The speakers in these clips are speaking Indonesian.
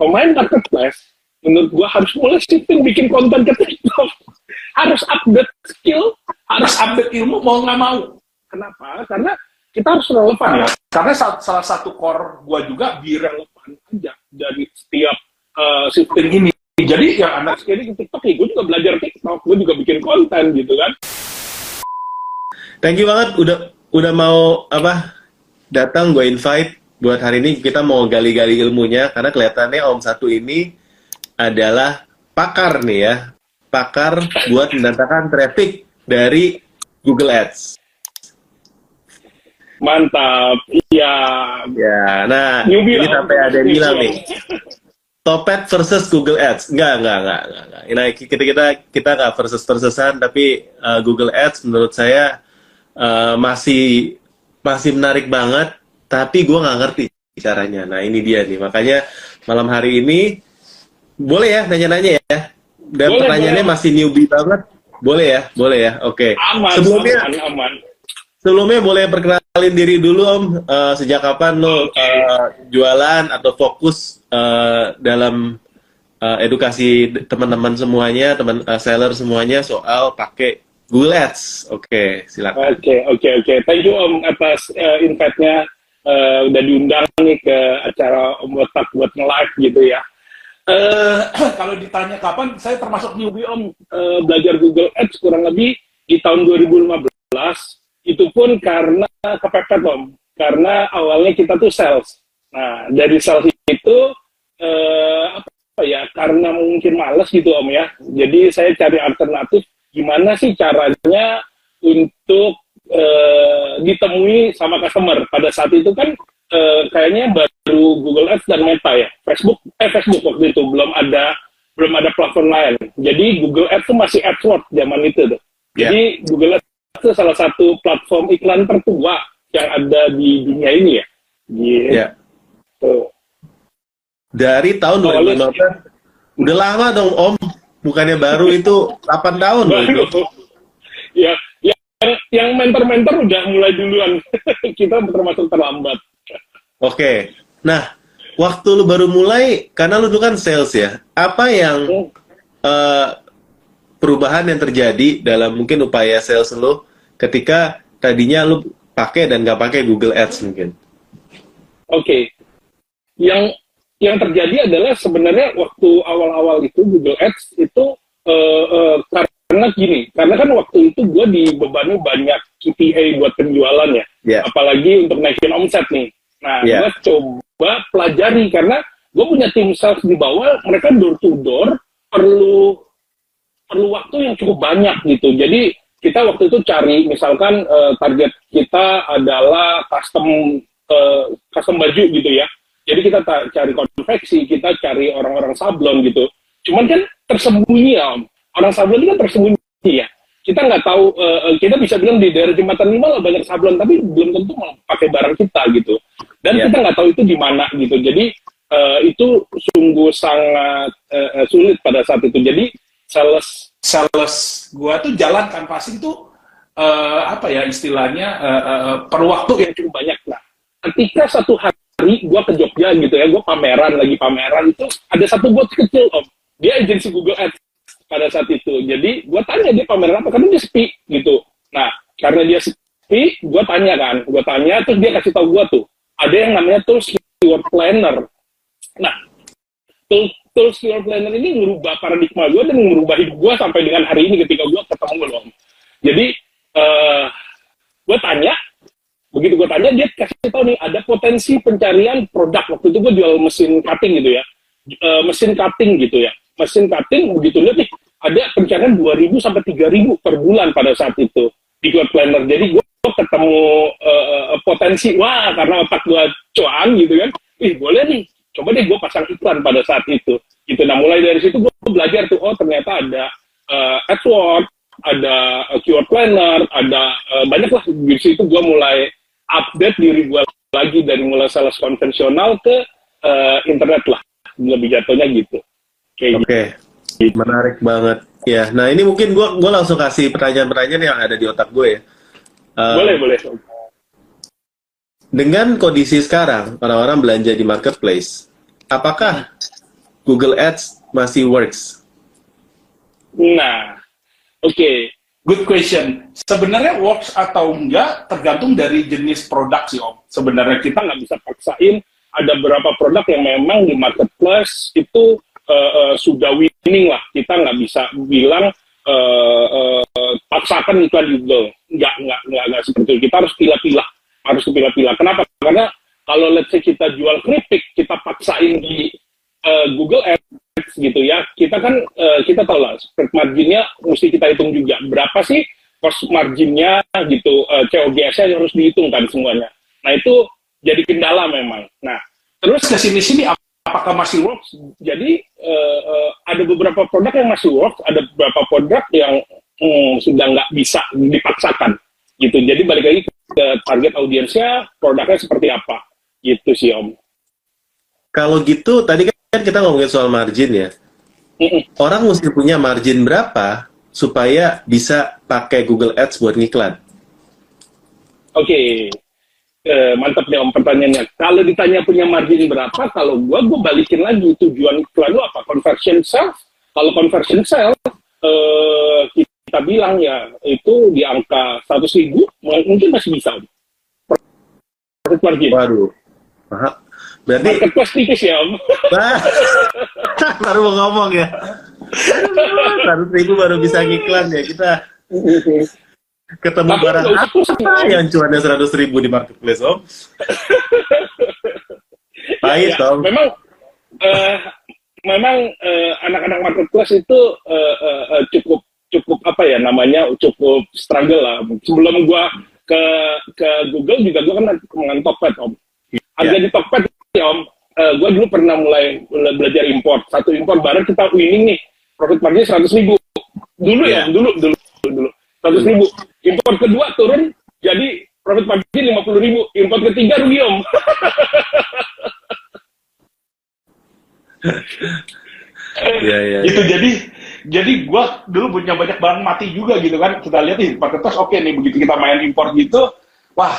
pemain marketplace menurut gua harus mulai shifting bikin konten ke TikTok. Harus update skill harus update ilmu mau nggak mau. Kenapa? Karena kita harus relevan ya. Karena salah satu core gua juga bi relevan aja dari setiap uh, shifting ini. Jadi yang anak sekali ke TikTok ya gue juga belajar TikTok gue juga bikin konten gitu kan. Thank you banget udah udah mau apa datang gue invite buat hari ini kita mau gali-gali ilmunya karena kelihatannya Om Satu ini adalah pakar nih ya, pakar buat mendatangkan traffic dari Google Ads. Mantap, iya. Ya, nah Newbie ini sampai ada yang bilang nih, Topet versus Google Ads. Enggak, enggak, enggak, enggak. enggak. Nah, kita kita kita nggak versus versusan, tapi uh, Google Ads menurut saya uh, masih masih menarik banget, tapi gue nggak ngerti caranya. Nah, ini dia nih. Makanya malam hari ini boleh ya nanya-nanya ya. Dan boleh, pertanyaannya boleh. masih newbie banget. Boleh ya, boleh ya. Oke. Okay. sebelumnya, aman, aman. Sebelumnya boleh perkenalin diri dulu Om. Uh, sejak kapan lo uh, jualan atau fokus uh, dalam uh, edukasi teman-teman semuanya, teman uh, seller semuanya soal pakai Google Ads. Oke, okay, silakan. Oke, okay, oke, okay, oke. Okay. Thank you Om atas uh, invite-nya. Uh, udah diundang nih ke acara Om Botak buat nge-live gitu ya. Uh, kalau ditanya kapan, saya termasuk newbie om uh, belajar Google Ads kurang lebih di tahun 2015. Itu pun karena kepepet om, karena awalnya kita tuh sales. Nah dari sales itu uh, apa ya? Karena mungkin males gitu om ya. Jadi saya cari alternatif gimana sih caranya untuk uh, ditemui sama customer. Pada saat itu kan uh, kayaknya baru Google Ads dan Meta ya. Facebook eh Facebook waktu itu belum ada belum ada platform lain. Jadi Google Ads itu masih AdWords zaman itu tuh. Yeah. Jadi Google Ads itu salah satu platform iklan tertua yang ada di dunia ini ya. Gitu. Yeah. Tuh. Dari tahun 2015 udah lama dong Om. Bukannya baru itu 8 tahun baru. Ya yang mentor-mentor udah mulai duluan. Kita termasuk terlambat. Oke. Nah, waktu lu baru mulai, karena lu tuh kan sales ya, apa yang uh, perubahan yang terjadi dalam mungkin upaya sales lu ketika tadinya lu pakai dan nggak pakai Google Ads mungkin? Oke. Okay. Yang yang terjadi adalah sebenarnya waktu awal-awal itu Google Ads itu uh, uh, karena gini, karena kan waktu itu gue dibebani banyak KPI buat penjualan ya, yeah. apalagi untuk naikin omset nih. Nah, yeah. gue coba pelajari karena gue punya tim sales di bawah, mereka door to door perlu perlu waktu yang cukup banyak gitu. Jadi kita waktu itu cari misalkan uh, target kita adalah custom uh, custom baju gitu ya. Jadi kita cari konveksi, kita cari orang-orang sablon gitu. Cuman kan tersembunyi ya, orang sablon itu kan tersembunyi ya. Kita nggak tahu uh, kita bisa bilang di daerah jembatan lima lah banyak sablon tapi belum tentu mau pakai barang kita gitu. Dan yeah. kita nggak tahu itu di mana gitu. Jadi uh, itu sungguh sangat uh, sulit pada saat itu. Jadi sales sales gua tuh jalan canvassing tuh uh, apa ya istilahnya uh, uh, per waktu yang cukup banyak lah. Ketika satu hari gua ke Jogja gitu ya gua pameran lagi pameran itu ada satu bot kecil om. Dia agensi Google Ads pada saat itu. Jadi gue tanya dia pameran apa karena dia sepi gitu. Nah karena dia sepi, gue tanya kan, gue tanya terus dia kasih tahu gue tuh ada yang namanya tools keyword planner. Nah tools tools keyword planner ini merubah paradigma gue dan merubah hidup gue sampai dengan hari ini ketika gue ketemu loh. Jadi uh, eh, gue tanya begitu gue tanya dia kasih tahu nih ada potensi pencarian produk waktu itu gue jual mesin cutting gitu ya uh, mesin cutting gitu ya mesin cutting begitu lihat nih ada pencarian 2000 sampai 3000 per bulan pada saat itu di Cloud Planner. Jadi gue ketemu uh, potensi, wah karena otak gue cuan gitu kan, ih boleh nih, coba deh gue pasang iklan pada saat itu. Gitu. Nah mulai dari situ gue belajar tuh, oh ternyata ada uh, AdWords, ada uh, keyword planner, ada uh, banyak lah di situ gue mulai update diri gue lagi dari mulai sales konvensional ke uh, internet lah, lebih jatuhnya gitu. Oke, okay. gitu. Menarik banget. Ya, nah ini mungkin gue gua langsung kasih pertanyaan-pertanyaan yang ada di otak gue ya. Uh, boleh, boleh. Dengan kondisi sekarang, orang-orang belanja di marketplace, apakah Google Ads masih works? Nah, oke, okay. good question. Sebenarnya works atau enggak tergantung dari jenis produk sih Om. Sebenarnya kita nggak bisa paksain. Ada beberapa produk yang memang di marketplace itu uh, uh, sudah winning lah. Kita nggak bisa bilang uh, uh, paksakan iklan Google. Nggak, nggak, nggak, nggak seperti itu. Kita harus pilih-pilih. Harus pilih-pilih. Kenapa? Karena kalau let's say kita jual keripik, kita paksain di uh, Google Ads gitu ya, kita kan uh, kita tahu lah marginnya mesti kita hitung juga berapa sih cost marginnya gitu, uh, COGS-nya harus dihitung kan semuanya. Nah itu jadi kendala memang. Nah terus ke sini-sini apakah masih works? Jadi uh, uh, ada beberapa produk yang masih works, ada beberapa produk yang um, sudah nggak bisa dipaksakan gitu. Jadi balik lagi ke target audiensnya, produknya seperti apa gitu sih Om. Kalau gitu tadi kan kita ngomongin soal margin ya. Orang mesti punya margin berapa supaya bisa pakai Google Ads buat ngiklan? Oke, okay. Eh, mantap nih om pertanyaannya. Kalau ditanya punya margin berapa, kalau gua gua balikin lagi tujuan iklan lu apa? Conversion sales. Kalau conversion sales, eh, kita bilang ya itu di angka 100 ribu, mungkin masih bisa. Profit margin. Waduh, Aha. Berarti marketplace tipis ya om. baru mau ngomong ya. Seratus ribu baru bisa ngiklan ya kita. Ketemu Tapi barang apa yang cuannya seratus ribu di marketplace om? Pahit ya, om. Memang uh, memang uh, anak-anak marketplace itu uh, uh, uh, cukup cukup apa ya namanya cukup struggle lah. Sebelum gua ke ke Google juga gua kan dengan Tokped om harga ya. di Tokped ya om uh, gue dulu pernah mulai belajar import satu import barang kita winning nih profit margin seratus ribu dulu ya, ya dulu dulu dulu seratus ribu. Import kedua turun jadi profit margin lima puluh ribu. Import ketiga rugi om. Ya, ya, itu ya. jadi jadi gua dulu punya banyak barang mati juga gitu kan. Kita lihat nih marketplace oke okay nih begitu kita main import gitu wah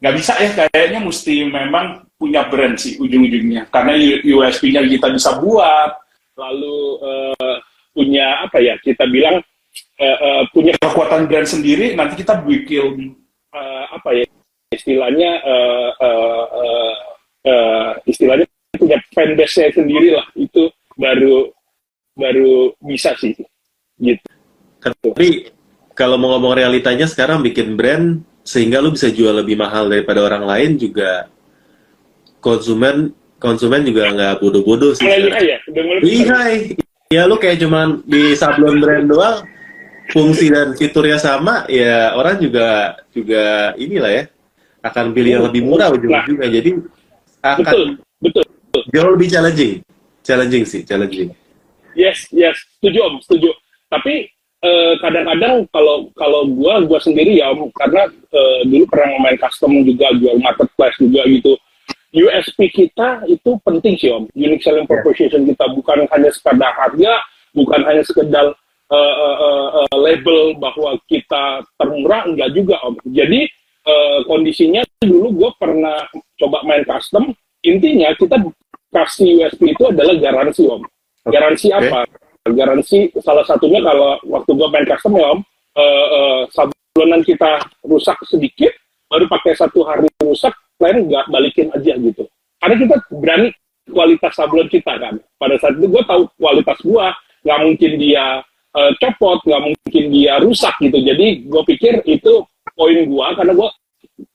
nggak bisa ya. Kayaknya mesti memang punya brand sih ujung-ujungnya. Karena USP-nya kita bisa buat lalu uh, punya apa ya kita bilang uh, uh, punya kekuatan brand sendiri nanti kita bikin uh, apa ya istilahnya uh, uh, uh, uh, istilahnya punya fanbase-nya sendiri lah. Itu baru baru bisa sih. Gitu. Tapi kalau mau ngomong realitanya sekarang bikin brand sehingga lu bisa jual lebih mahal daripada orang lain juga konsumen konsumen juga nggak bodoh-bodoh sih. Lihai ya. Ya lu kayak cuman di sablon brand doang, fungsi dan fiturnya sama, ya orang juga juga inilah ya akan pilih yang lebih murah ujung-ujungnya. Jadi akan betul, betul, betul. jauh lebih challenging, challenging sih, challenging. Yes, yes, setuju om, setuju. Tapi Eh, kadang-kadang uh, kalau kalau gue gue sendiri ya karena uh, dulu pernah main custom juga jual marketplace juga gitu USP kita itu penting sih om unique selling proposition kita bukan hanya sekedar harga bukan hanya sekedar uh, uh, uh, uh, label bahwa kita termurah enggak juga om. Jadi uh, kondisinya dulu gue pernah coba main custom. Intinya kita kasih USP itu adalah garansi om. Garansi okay. apa? Garansi salah satunya kalau waktu gue main custom ya om uh, uh, sablonan kita rusak sedikit baru pakai satu hari rusak lain nggak balikin aja gitu. Karena kita berani kualitas sablon kita kan. Pada saat itu gue tahu kualitas gue nggak mungkin dia uh, copot nggak mungkin dia rusak gitu jadi gue pikir itu poin gue karena gue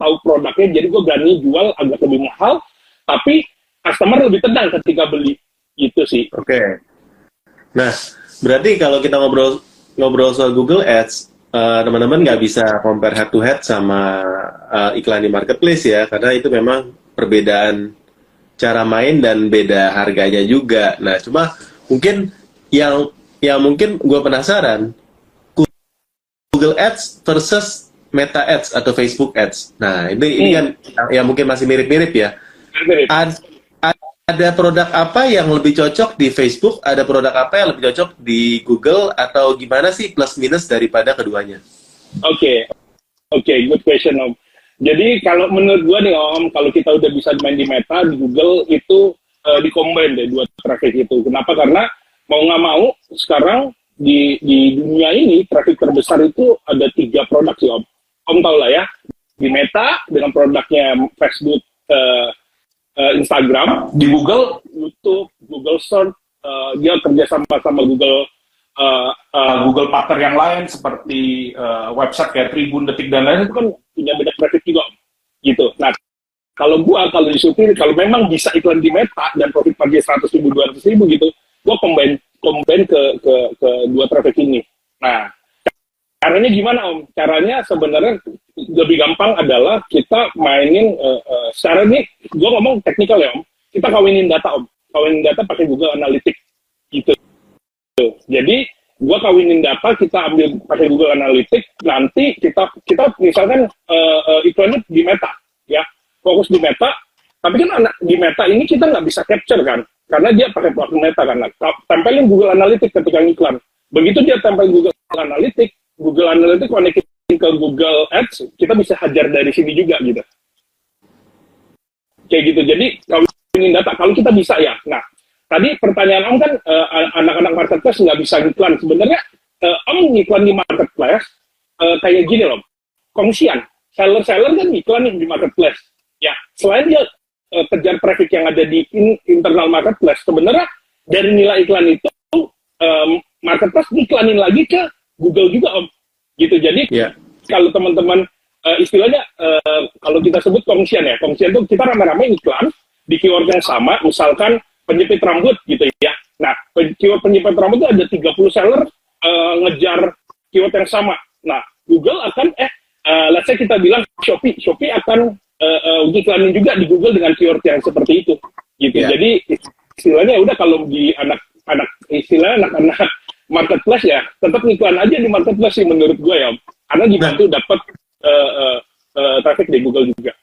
tahu produknya jadi gue berani jual agak lebih mahal tapi customer lebih tenang ketika beli gitu sih oke okay. Nah, berarti kalau kita ngobrol ngobrol soal Google Ads, uh, teman-teman nggak bisa compare head to head sama uh, iklan di marketplace ya, karena itu memang perbedaan cara main dan beda harganya juga. Nah, cuma mungkin yang yang mungkin gue penasaran Google Ads versus Meta Ads atau Facebook Ads. Nah, ini hmm. ini kan yang mungkin masih mirip-mirip ya. Mirip. Ad, ada produk apa yang lebih cocok di Facebook, ada produk apa yang lebih cocok di Google, atau gimana sih plus minus daripada keduanya? Oke, okay. oke, okay, good question Om. Jadi kalau menurut gua nih Om, kalau kita udah bisa main di Meta, di Google itu uh, dikombin deh dua traffic itu. Kenapa? Karena mau nggak mau sekarang di di dunia ini traffic terbesar itu ada tiga produk sih om. Om tahu lah ya di Meta dengan produknya Facebook, uh, uh, Instagram, di Google, YouTube, Google Search, uh, dia kerjasama sama Google uh, uh, Google partner yang lain seperti uh, website kayak Tribun, Detik dan lain itu kan punya beda traffic juga, gitu. Nah kalau gua kalau disuruh kalau memang bisa iklan di Meta dan profit margin seratus ribu dua ratus ribu gitu, gua combine combine ke ke ke dua traffic ini. Nah caranya gimana om? Caranya sebenarnya lebih gampang adalah kita mainin uh, uh, secara ini gue ngomong teknikal ya om. Kita kawinin data om, kawinin data pakai Google Analytics gitu. Jadi gue kawinin data, kita ambil pakai Google Analytics, nanti kita kita misalkan uh, uh, iklannya di Meta, ya fokus di Meta. Tapi kan anak di Meta ini kita nggak bisa capture kan, karena dia pakai platform Meta kan. Nah, tempelin Google Analytics ketika iklan. Begitu dia tempel Google Analytics, Google Analytics connecting ke Google Ads, kita bisa hajar dari sini juga gitu. Kayak gitu. Jadi kalau ingin data, kalau kita bisa ya. Nah, tadi pertanyaan Om kan uh, anak-anak marketplace nggak bisa iklan. Sebenarnya uh, Om iklan di marketplace uh, kayak gini loh, kongsian. Seller-seller kan iklan di marketplace. Ya, selain dia uh, kejar traffic yang ada di in, internal marketplace, sebenarnya dari nilai iklan itu um, marketplace iklanin lagi ke Google juga om. Gitu. Jadi yeah. kalau teman-teman uh, istilahnya uh, kalau kita sebut kongsian ya kongsian itu kita rame-rame iklan di keyword yang sama misalkan penjepit rambut gitu ya. Nah keyword penjepit rambut itu ada 30 seller uh, ngejar keyword yang sama. Nah Google akan eh uh, let's say kita bilang Shopee Shopee akan uh, uh, iklanin juga di Google dengan keyword yang seperti itu gitu yeah. jadi istilahnya udah kalau di anak anak istilahnya anak-anak marketplace ya tetap iklan aja di marketplace sih menurut gue ya karena dibantu nah. dapat uh, uh, uh, traffic di Google juga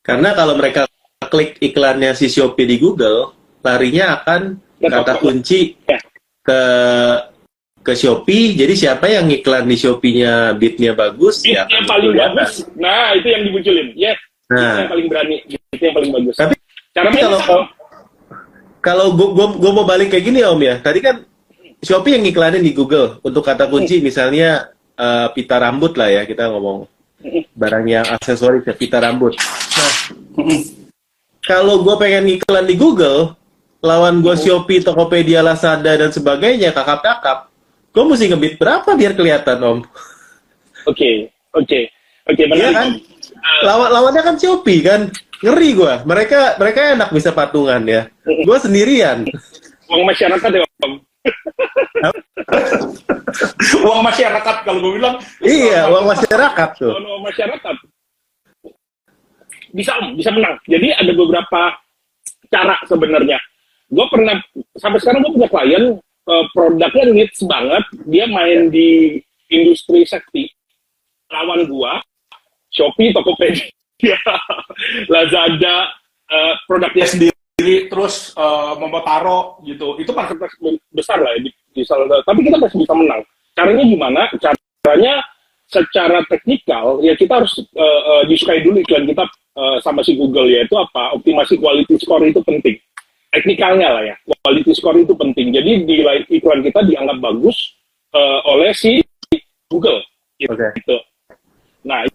karena kalau mereka klik iklannya si Shopee di Google larinya akan Betul. kata kunci ya. ke ke Shopee jadi siapa yang iklan di Shopee-nya bitnya bagus beat ya yang paling bagus nah itu yang dimunculin yes. Nah. yang paling berani itu yang paling bagus tapi cara kalau kalau gue mau balik kayak gini ya Om ya tadi kan Shopee yang iklanin di Google untuk kata kunci hmm. misalnya uh, pita rambut lah ya kita ngomong barang yang aksesoris ya pita rambut. Nah, kalau gue pengen iklan di Google, lawan gue Shopee, Tokopedia, Lazada dan sebagainya kakap-kakap, gue mesti ngebit berapa biar kelihatan om? Oke, oke, oke, iya kan? Uh, lawan lawannya kan Shopee kan, ngeri gue. Mereka mereka enak bisa patungan ya. Gue sendirian. Uang masyarakat ya om. uang masyarakat kalau gue bilang. Iya uang masyarakat tuh. Uang masyarakat. Bisa bisa menang. Jadi ada beberapa cara sebenarnya. Gue pernah sampai sekarang gue punya klien uh, produknya needs banget. Dia main di industri safety. Lawan gue Shopee Tokopedia Lazada uh, produknya sendiri terus uh, memotaro gitu. Itu market besar lah ya di, di salah tapi kita masih bisa menang. Caranya gimana? Caranya secara teknikal ya kita harus uh, uh, disukai dulu iklan kita uh, sama si Google yaitu apa? Optimasi quality score itu penting. Teknikalnya lah ya. Quality score itu penting. Jadi di iklan kita dianggap bagus uh, oleh si Google. Gitu. Okay. nah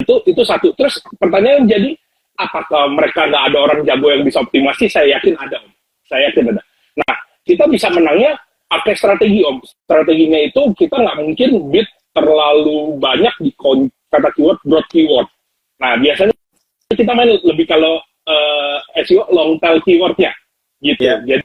itu itu satu terus pertanyaan jadi apakah mereka nggak ada orang jago yang bisa optimasi? Saya yakin ada, om. Saya yakin ada. Nah, kita bisa menangnya pakai strategi, om. Strateginya itu kita nggak mungkin bid terlalu banyak di kata keyword, broad keyword. Nah, biasanya kita main lebih kalau uh, eh, SEO long tail keywordnya, gitu. Yeah. Jadi,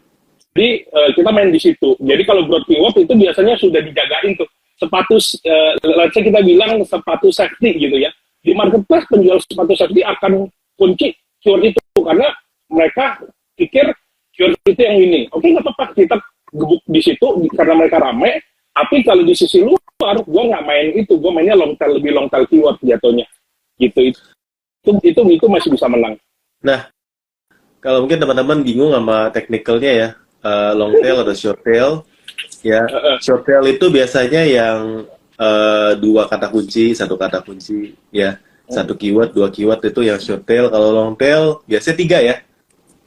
jadi uh, kita main di situ. Jadi kalau broad keyword itu biasanya sudah dijagain tuh. Sepatu, uh, let's say kita bilang sepatu safety gitu ya. Di marketplace penjual sepatu safety akan kunci keyword itu karena mereka pikir keyword itu yang ini. Oke nggak apa-apa kita gebuk di situ karena mereka rame. Tapi kalau di sisi luar, gue nggak main itu, gue mainnya long tail lebih long tail keyword jatuhnya. Gitu itu itu itu masih bisa menang. Nah, kalau mungkin teman-teman bingung sama teknikalnya ya, uh, long tail atau short tail, ya short tail itu biasanya yang uh, dua kata kunci, satu kata kunci, ya satu keyword dua keyword itu yang short tail kalau long tail biasanya tiga ya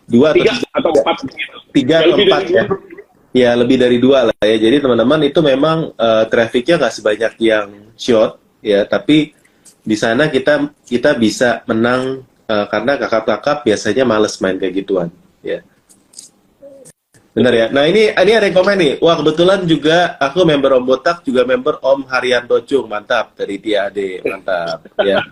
dua tiga atau, tiga. atau tiga atau empat ya. Ya lebih dari dua lah ya. Jadi teman-teman itu memang uh, trafficnya nggak sebanyak yang short ya, tapi di sana kita kita bisa menang uh, karena kakap-kakap biasanya males main kayak gituan ya. Benar ya. Nah ini ini ada komen nih. Wah kebetulan juga aku member Om Botak juga member Om Haryanto Cung. Mantap dari Ade. Mantap. ya.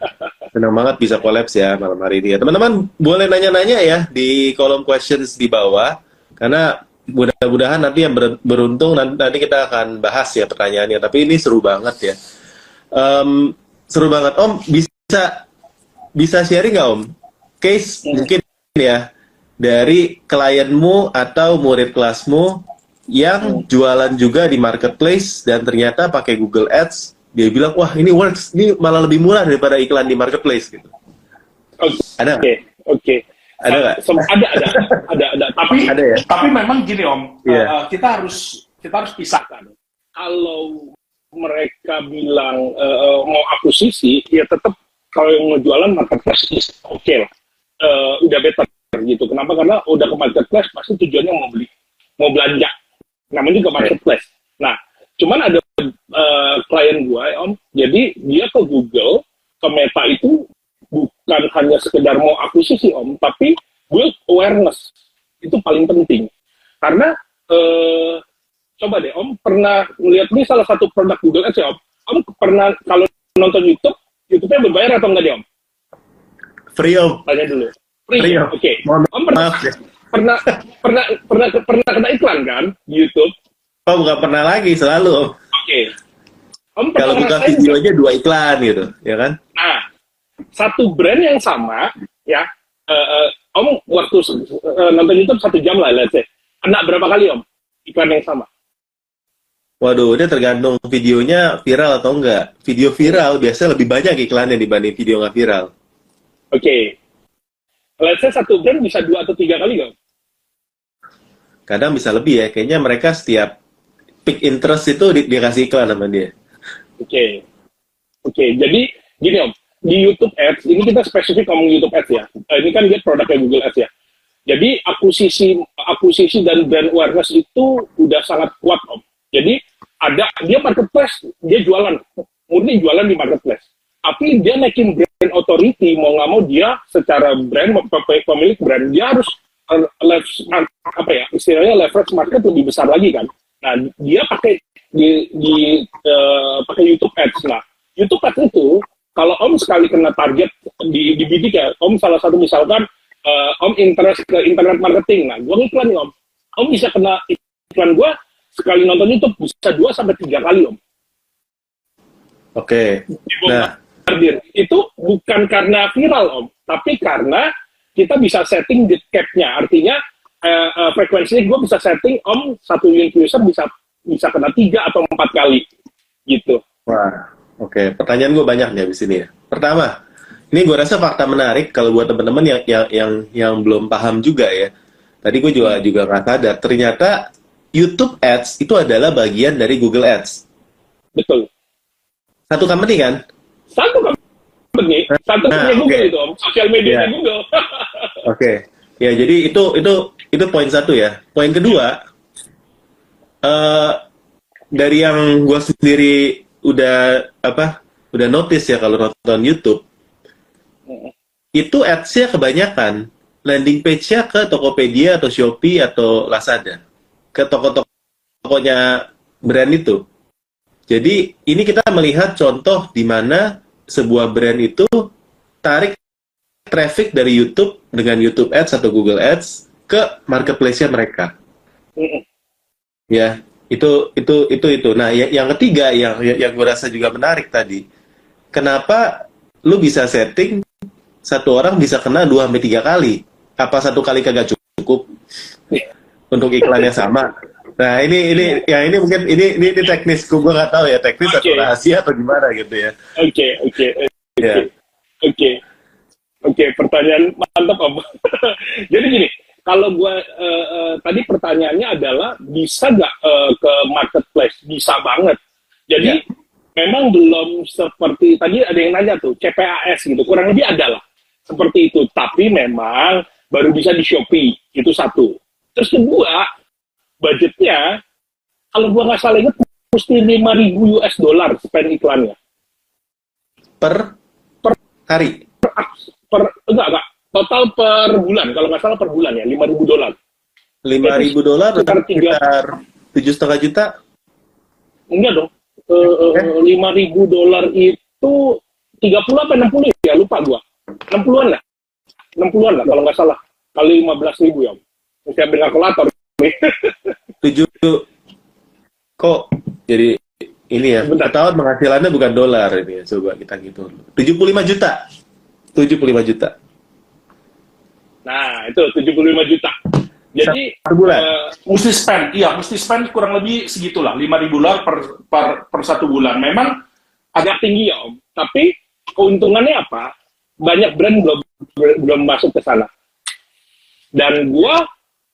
Senang banget bisa kolaps ya malam hari ini ya. Teman-teman boleh nanya-nanya ya di kolom questions di bawah. Karena mudah-mudahan nanti yang beruntung nanti kita akan bahas ya pertanyaannya. Tapi ini seru banget ya. Um, seru banget. Om bisa bisa sharing nggak Om? Case mungkin ya dari klienmu atau murid kelasmu yang hmm. jualan juga di marketplace dan ternyata pakai Google Ads dia bilang wah ini works ini malah lebih murah daripada iklan di marketplace gitu okay. ada oke okay. ada nggak uh, ada ada ada ada tapi ada ya? tapi memang gini om yeah. Iya. uh, kita harus kita harus pisahkan kalau mereka bilang uh, mau akuisisi ya tetap kalau yang mau jualan marketplace oke okay lah uh, udah better gitu. Kenapa? Karena udah ke marketplace pasti tujuannya mau beli, mau belanja. Namanya juga marketplace. Nah, cuman ada uh, klien gue, om, jadi dia ke Google, ke Meta itu bukan hanya sekedar mau akuisisi om, tapi build awareness itu paling penting. Karena uh, coba deh om pernah melihat ini salah satu produk Google Ads ya om. Om pernah kalau nonton YouTube, YouTube-nya berbayar atau enggak dia om? Free om. Tanya dulu. Free. Oke. Okay. Om pernah, ya. pernah pernah pernah pernah kena iklan kan di YouTube? Oh bukan pernah lagi selalu. Oke. Okay. Om Kalau buka video aja dua iklan gitu, ya kan? Nah, satu brand yang sama, ya, uh, uh, Om waktu uh, nonton YouTube satu jam lah, let's say. Kena berapa kali Om iklan yang sama? Waduh, ini tergantung videonya viral atau enggak. Video viral biasanya lebih banyak iklannya dibanding video nggak viral. Oke, okay let's say satu brand bisa dua atau tiga kali nggak? Kadang bisa lebih ya. Kayaknya mereka setiap peak interest itu di, dikasih iklan sama dia. Oke. Okay. Oke, okay. jadi gini Om, di YouTube Ads, ini kita spesifik ngomong YouTube Ads ya. Uh, ini kan dia produknya Google Ads ya. Jadi akuisisi akuisisi dan brand awareness itu udah sangat kuat Om. Jadi ada dia marketplace, dia jualan, murni jualan di marketplace. Tapi dia naikin brand authority mau nggak mau dia secara brand pemilik brand dia harus uh, apa ya istilahnya leverage market lebih besar lagi kan. Nah dia pakai di, di uh, pakai YouTube Ads. Nah YouTube Ads itu kalau Om sekali kena target di di bidik ya Om salah satu misalkan uh, Om interest ke internet marketing. Nah gue iklan nih Om. Om bisa kena iklan gue sekali nonton YouTube bisa dua sampai tiga kali Om. Oke. Okay. Nah, hadir itu bukan karena viral om, tapi karena kita bisa setting di cap-nya. Artinya uh, uh, frekuensinya gue bisa setting om satu unit user bisa bisa kena tiga atau empat kali gitu. Wah, oke. Okay. Pertanyaan gue banyak nih di sini ya. Pertama, ini gue rasa fakta menarik kalau buat teman-teman yang, yang yang yang belum paham juga ya. Tadi gue juga juga nggak sadar. Ternyata YouTube Ads itu adalah bagian dari Google Ads. Betul. Satu company kan? Satu company, satu nah, Google okay. itu, sosial media yeah. Google. Oke, okay. ya jadi itu itu itu poin satu ya. Poin kedua, uh, dari yang gue sendiri udah apa, udah notice ya kalau nonton YouTube, itu ads-nya kebanyakan landing page-nya ke Tokopedia atau Shopee atau Lazada, ke toko-tokonya brand itu. Jadi ini kita melihat contoh di mana sebuah brand itu tarik traffic dari YouTube dengan YouTube Ads atau Google Ads ke marketplace-nya mereka. Ya, itu itu itu itu. Nah, yang, yang ketiga yang yang gue rasa juga menarik tadi, kenapa lu bisa setting satu orang bisa kena dua sampai tiga kali? Apa satu kali kagak cukup untuk iklannya sama? Nah ini ini ya ini mungkin ini ini, ini teknis gue nggak tahu ya teknis okay. atau rahasia atau gimana gitu ya. Oke oke oke oke oke pertanyaan mantap om. Jadi gini kalau gue uh, uh, tadi pertanyaannya adalah bisa nggak uh, ke marketplace bisa banget. Jadi yeah. memang belum seperti tadi ada yang nanya tuh CPAS gitu kurang lebih adalah seperti itu tapi memang baru bisa di Shopee itu satu Terus kedua, budgetnya kalau gua nggak salah ingat mesti 5000 US dollar spend iklannya. Per per hari? Per, per enggak enggak total per bulan kalau nggak salah per bulan ya 5000 dolar. 5000 dolar sekitar tujuh setengah juta? Enggak dong. Eh, lima ribu dolar itu 30 apa 60 ya lupa gua. 60-an lah. 60-an lah kalau nggak salah. Kali 15 ribu ya. Mesti ambil kalkulator. Tujuh kok jadi ini ya Bentar. ketahuan penghasilannya bukan dolar ini ya coba kita gitu 75 juta. 75 juta. Nah itu 75 juta. Jadi per bulan? uh, mesti spend. Iya mesti spend kurang lebih segitulah. 5 ribu dolar per, per per satu bulan. Memang agak tinggi ya om. Tapi keuntungannya apa? Banyak brand belum belum masuk ke sana. Dan gua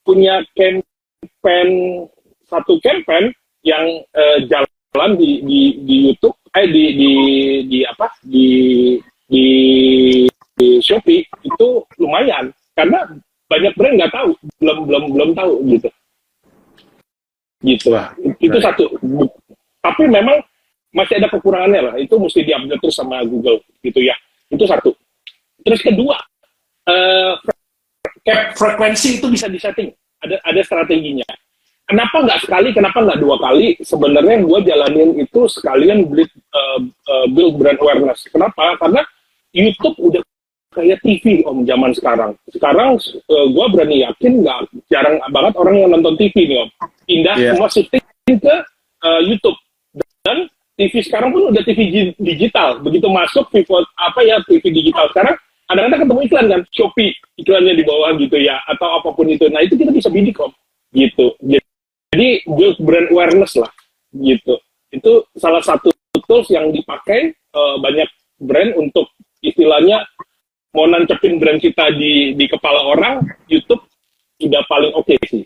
punya campaign satu campaign yang uh, jalan di di di YouTube eh di di di apa di di, di Shopee itu lumayan. Karena banyak brand nggak tahu belum belum belum tahu gitu. Gitu. Lah itu satu. Tapi memang masih ada kekurangannya lah. Itu mesti diupdate terus sama Google gitu ya. Itu satu. Terus kedua uh, cap frekuensi itu bisa disetting ada ada strateginya kenapa nggak sekali, kenapa nggak dua kali? Sebenarnya gue jalanin itu sekalian build, uh, uh, build brand awareness. Kenapa? Karena YouTube udah kayak TV om zaman sekarang. Sekarang uh, eh, gue berani yakin nggak jarang banget orang yang nonton TV nih om. Pindah yeah. semua shifting ke uh, YouTube dan TV sekarang pun udah TV digital. Begitu masuk pivot apa ya TV digital sekarang kadang-kadang ketemu iklan kan Shopee iklannya di bawah gitu ya atau apa pun itu. Nah itu kita bisa bidik om gitu. Jadi build brand awareness lah gitu. Itu salah satu tools yang dipakai uh, banyak brand untuk istilahnya mau nancepin brand kita di di kepala orang, YouTube sudah paling oke okay sih.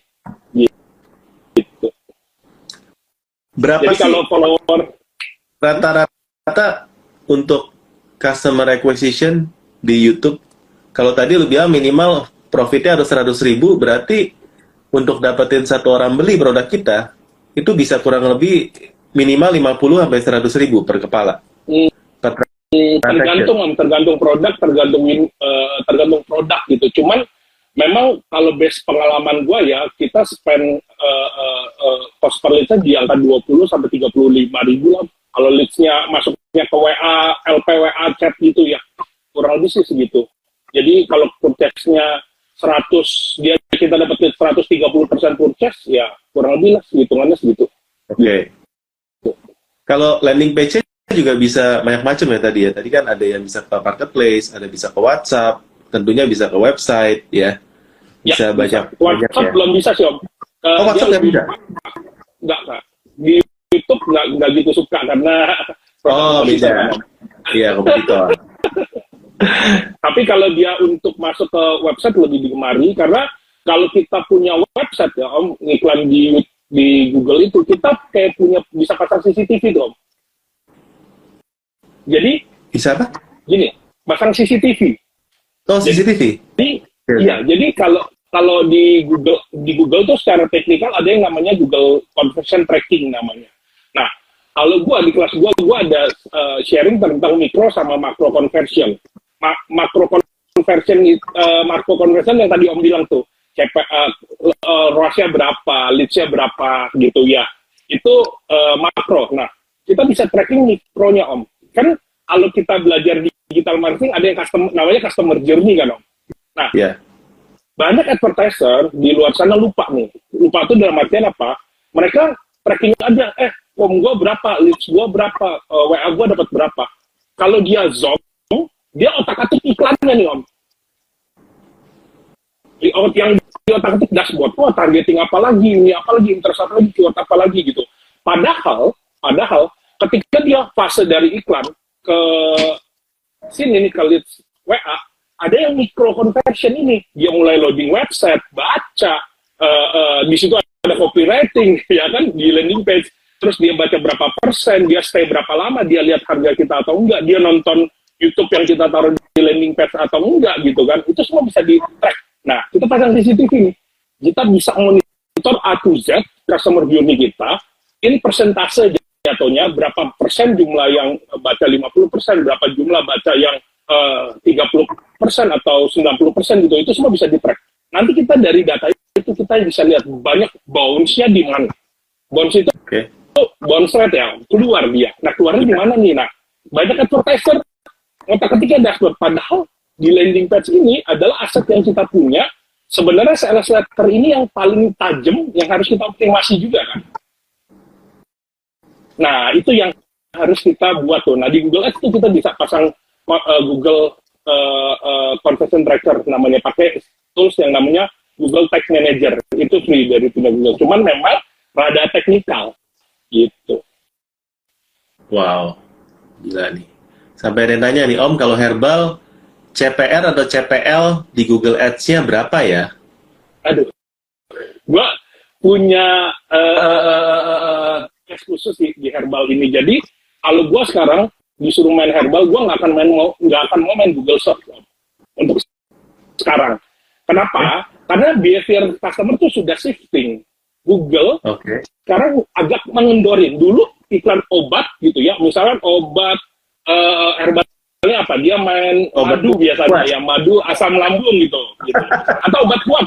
Gitu. Berapa Jadi sih kalau follower rata-rata untuk customer acquisition di YouTube? Kalau tadi lu bilang minimal profitnya harus 100 ribu, berarti untuk dapetin satu orang beli produk kita itu bisa kurang lebih minimal 50 sampai 100 ribu per kepala. Hmm. tergantung om, tergantung produk, tergantung uh, tergantung produk gitu. Cuman memang kalau base pengalaman gua ya kita spend uh, uh, uh, cost per leadsnya di angka 20 sampai 35 ribu lah. Kalau leadsnya masuknya ke WA, LPWA chat gitu ya kurang lebih sih segitu. Jadi kalau purchase-nya 100 dia kita dapat 130 persen purchase ya kurang lebih lah hitungannya segitu. Oke. Okay. Kalau landing page juga bisa banyak macam ya tadi ya. Tadi kan ada yang bisa ke marketplace, ada bisa ke WhatsApp, tentunya bisa ke website ya. Bisa ya, banyak. Bisa. WhatsApp banyak, ya. belum bisa sih om. Uh, oh WhatsApp nggak bisa? Nggak nggak. Di YouTube nggak nggak gitu suka karena. Oh bisa. Iya kompetitor. Tapi kalau dia untuk masuk ke website lebih digemari karena kalau kita punya website ya Om, iklan di di Google itu kita kayak punya bisa pasang CCTV tuh Om. Jadi bisa apa? Gini, pasang CCTV. Oh, CCTV. Jadi, yeah. iya, jadi kalau kalau di Google di Google tuh secara teknikal ada yang namanya Google Conversion Tracking namanya. Nah, kalau gua di kelas gua gua ada uh, sharing tentang mikro sama makro conversion makro conversion uh, makro conversion yang tadi Om bilang tuh CP, uh, uh, eh, ROAS-nya berapa, leads-nya berapa gitu ya. Itu uh, makro. Nah, kita bisa tracking mikronya Om. Kan kalau kita belajar di digital marketing ada yang customer namanya customer journey kan Om. Nah, yeah. banyak advertiser di luar sana lupa nih. Lupa itu dalam artian apa? Mereka tracking aja, eh, om gue berapa, leads gue berapa, uh, WA gue dapat berapa. Kalau dia zoom, dia otak-atik iklannya nih om. Di, yang di otak-atik dashboard, oh targeting apa lagi, ini apa lagi, interest apa lagi, keyword apa lagi gitu. Padahal, padahal ketika dia fase dari iklan ke sini nih ke leads WA, ada yang micro conversion ini. Dia mulai loading website, baca, uh, uh, di situ ada copywriting, ya kan, di landing page. Terus dia baca berapa persen, dia stay berapa lama, dia lihat harga kita atau enggak, dia nonton YouTube yang kita taruh di landing page atau enggak gitu kan, itu semua bisa di track. Nah, kita pasang CCTV nih. kita bisa monitor A to Z customer journey kita in persentase jatuhnya berapa persen jumlah yang baca 50 persen, berapa jumlah baca yang uh, 30 persen atau 90 persen gitu, itu semua bisa di track. Nanti kita dari data itu kita bisa lihat banyak bounce-nya di mana. Bounce itu, okay. itu bounce rate ya, keluar dia. Nah keluarnya di mana nih? Nah banyak advertiser ngotak ketika dashboard, padahal di landing page ini adalah aset yang kita punya. Sebenarnya sales letter ini yang paling tajam yang harus kita optimasi juga kan Nah, itu yang harus kita buat tuh. Nah, di Google Ads itu kita bisa pasang uh, Google uh, uh, Conversion Tracker namanya pakai tools yang namanya Google Tag Manager. Itu free dari punya Google. Cuman memang rada teknikal gitu. Wow. Gila nih. Sampai ada nanya nih, Om, kalau herbal CPR atau CPL di Google Ads-nya berapa ya? Aduh. Gua punya uh, uh, uh, khusus di, di herbal ini. Jadi kalau gue sekarang disuruh main herbal, gue nggak akan main mau nggak akan mau main Google Search untuk sekarang. Kenapa? Karena behavior customer tuh sudah shifting. Google okay. sekarang agak mengendorin. Dulu iklan obat gitu ya, misalnya obat uh, herbalnya apa? Dia main obat madu biasanya, kuat. ya madu asam lambung gitu, gitu. atau obat kuat.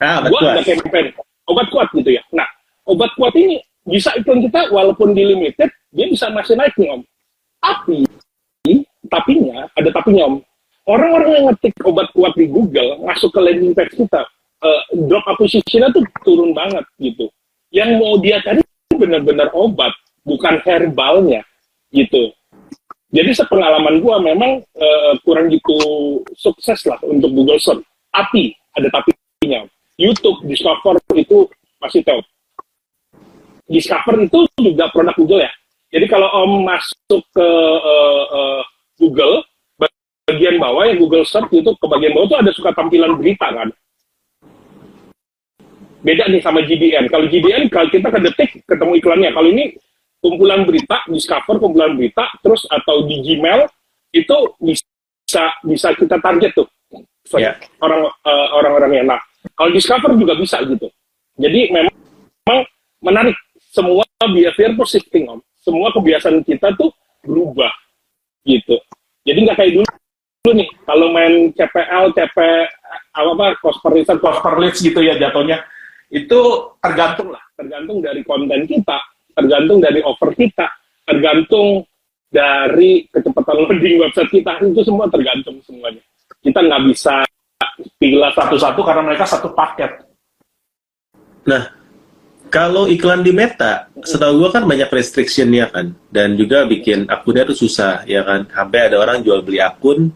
Ah, gue ada campaign obat kuat gitu ya. Nah, obat kuat ini bisa iklan kita walaupun di limited dia bisa masih naik nih om tapi tapinya ada tapinya om orang-orang yang ngetik obat kuat di Google masuk ke landing page kita uh, drop acquisition tuh turun banget gitu yang mau dia cari benar-benar obat bukan herbalnya gitu jadi sepengalaman gua memang uh, kurang gitu sukses lah untuk Google Search tapi ada tapinya YouTube Discover itu masih tahu Discover itu juga produk Google ya. Jadi kalau Om masuk ke uh, uh, Google, bagian bawah yang Google Search itu ke bagian bawah itu ada suka tampilan berita kan. Beda nih sama GDN. Kalau GDN kalau kita ke detik ketemu iklannya. Kalau ini kumpulan berita, Discover kumpulan berita, terus atau di Gmail itu bisa bisa kita target tuh. Yeah. orang uh, orang-orangnya. Nah, kalau Discover juga bisa gitu. Jadi memang menarik. Semua behavior tuh shifting om. Semua kebiasaan kita tuh berubah gitu. Jadi nggak kayak dulu dulu nih kalau main CPL CP apa apa cost per listen cost per leads gitu ya jatuhnya. Itu tergantung lah. tergantung dari konten kita tergantung dari offer kita tergantung dari kecepatan loading website kita. Itu semua tergantung semuanya. Kita nggak bisa pilih satu-satu karena mereka satu paket. Nah kalau iklan di Meta, setahu gue kan banyak restrictionnya kan, dan juga bikin akunnya tuh susah, ya kan. Sampai ada orang jual beli akun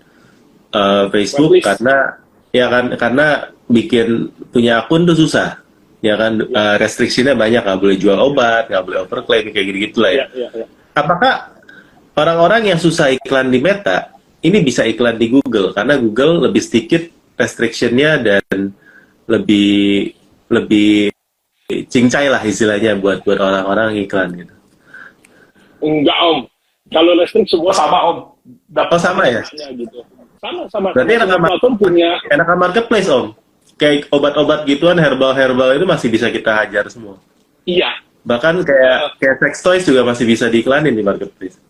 uh, Facebook karena ya kan karena bikin punya akun tuh susah, ya kan. Uh, restrictionnya banyak, nggak boleh jual obat, nggak boleh overclaim kayak gitu-gitu lah ya. Ya, ya, ya. Apakah orang-orang yang susah iklan di Meta ini bisa iklan di Google karena Google lebih sedikit restrictionnya dan lebih lebih cincai lah istilahnya buat buat orang-orang iklan gitu. Enggak om, kalau listrik semua sama om. Dapat oh, sama ya? Gitu. Sama sama. Berarti enakan punya enakan marketplace om. Kayak obat-obat gituan herbal-herbal itu masih bisa kita hajar semua. Iya. Bahkan kayak uh, kayak sex toys juga masih bisa diiklanin di marketplace.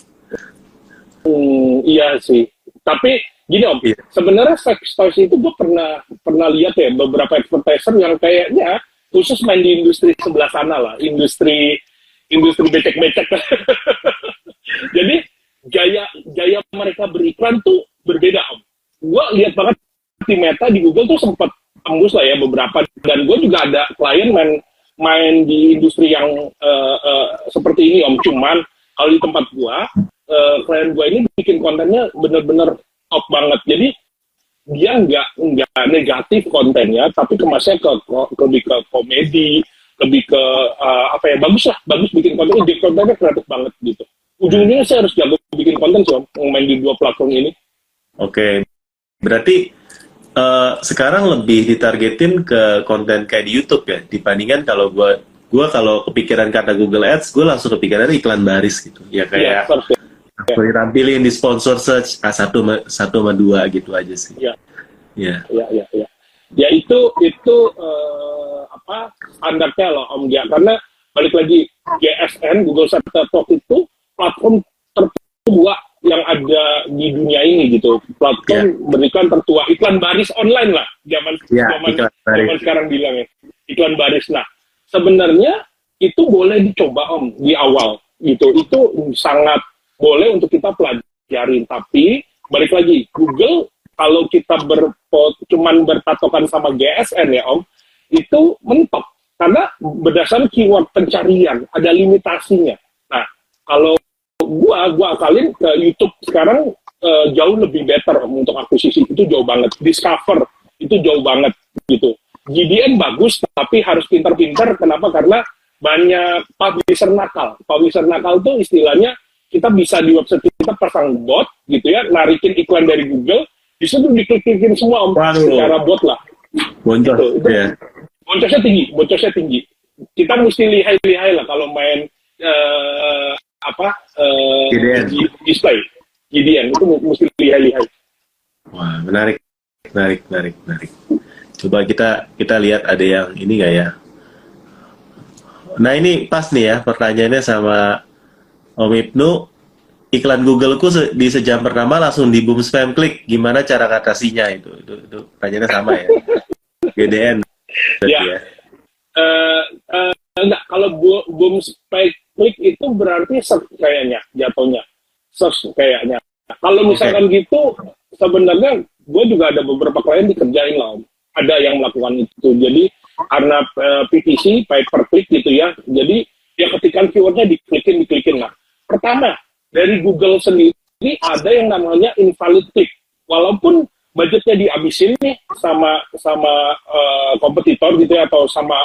Hmm, iya sih. Tapi gini om, iya. sebenarnya sex toys itu gue pernah pernah lihat ya beberapa advertiser yang kayaknya khusus main di industri sebelah sana lah, industri industri becek-becek. Jadi gaya gaya mereka beriklan tuh berbeda om. Gua lihat banget di Meta di Google tuh sempat tembus lah ya beberapa dan gue juga ada klien main main di industri yang uh, uh, seperti ini om. Cuman kalau di tempat gua uh, klien gua ini bikin kontennya bener-bener top banget. Jadi dia nggak nggak negatif kontennya tapi kemasnya ke, ke lebih ke komedi lebih ke uh, apa ya bagus lah bagus bikin konten ide kontennya kreatif banget gitu ujungnya saya harus jago bikin konten sih om main di dua platform ini oke okay. berarti uh, sekarang lebih ditargetin ke konten kayak di YouTube ya dibandingkan kalau gue gue kalau kepikiran kata Google Ads gue langsung kepikiran iklan baris gitu ya kayak ya, aku ditampilin di sponsor search ah, satu satu sama dua gitu aja sih. Iya. Iya. Iya, iya, ya. Ya itu itu uh, apa standarnya loh Om ya karena balik lagi GSN Google Search Talk itu platform tertua yang ada di dunia ini gitu. Platform yeah. berikan tertua. Iklan baris online lah. Zaman yeah, zaman, zaman sekarang bilang ya. Iklan baris. Nah sebenarnya itu boleh dicoba om di awal. Gitu. Itu sangat boleh untuk kita pelajarin. Tapi balik lagi Google kalau kita berpot cuman bertatokan sama GSN ya Om, itu mentok. Karena berdasarkan keyword pencarian ada limitasinya. Nah, kalau gua gua akalin ke YouTube sekarang uh, jauh lebih better untuk akuisisi itu jauh banget. Discover itu jauh banget gitu. GDN bagus tapi harus pintar-pintar kenapa? Karena banyak publisher nakal. Publisher nakal tuh istilahnya kita bisa di website kita pasang bot gitu ya, narikin iklan dari Google, bisa tuh diklik-klikin semua om Waduh. secara bot lah boncos gitu. itu, yeah. boncosnya tinggi boncosnya tinggi kita mesti lihai-lihai lah kalau main uh, apa uh, display GDN itu mesti lihai-lihai. Wah menarik. Menarik menarik menarik. Coba kita kita lihat ada yang ini nggak ya? Nah ini pas nih ya pertanyaannya sama Om Ibnu. Iklan Googleku se di sejam pertama langsung di boom spam klik. Gimana cara ngatasinya itu? Itu, itu pertanyaannya sama ya? GDN ya, ya. Uh, enggak kalau boom spam klik itu berarti kayaknya jatuhnya. Search kayaknya. Kalau misalkan okay. gitu sebenarnya gue juga ada beberapa klien dikerjain lah ada yang melakukan itu. Jadi karena uh, eh, PPC pay per click gitu ya. Jadi ya ketika keywordnya diklikin diklikin lah. Pertama dari Google sendiri ada yang namanya invalid click. Walaupun budgetnya dihabisin nih sama sama uh, kompetitor gitu ya atau sama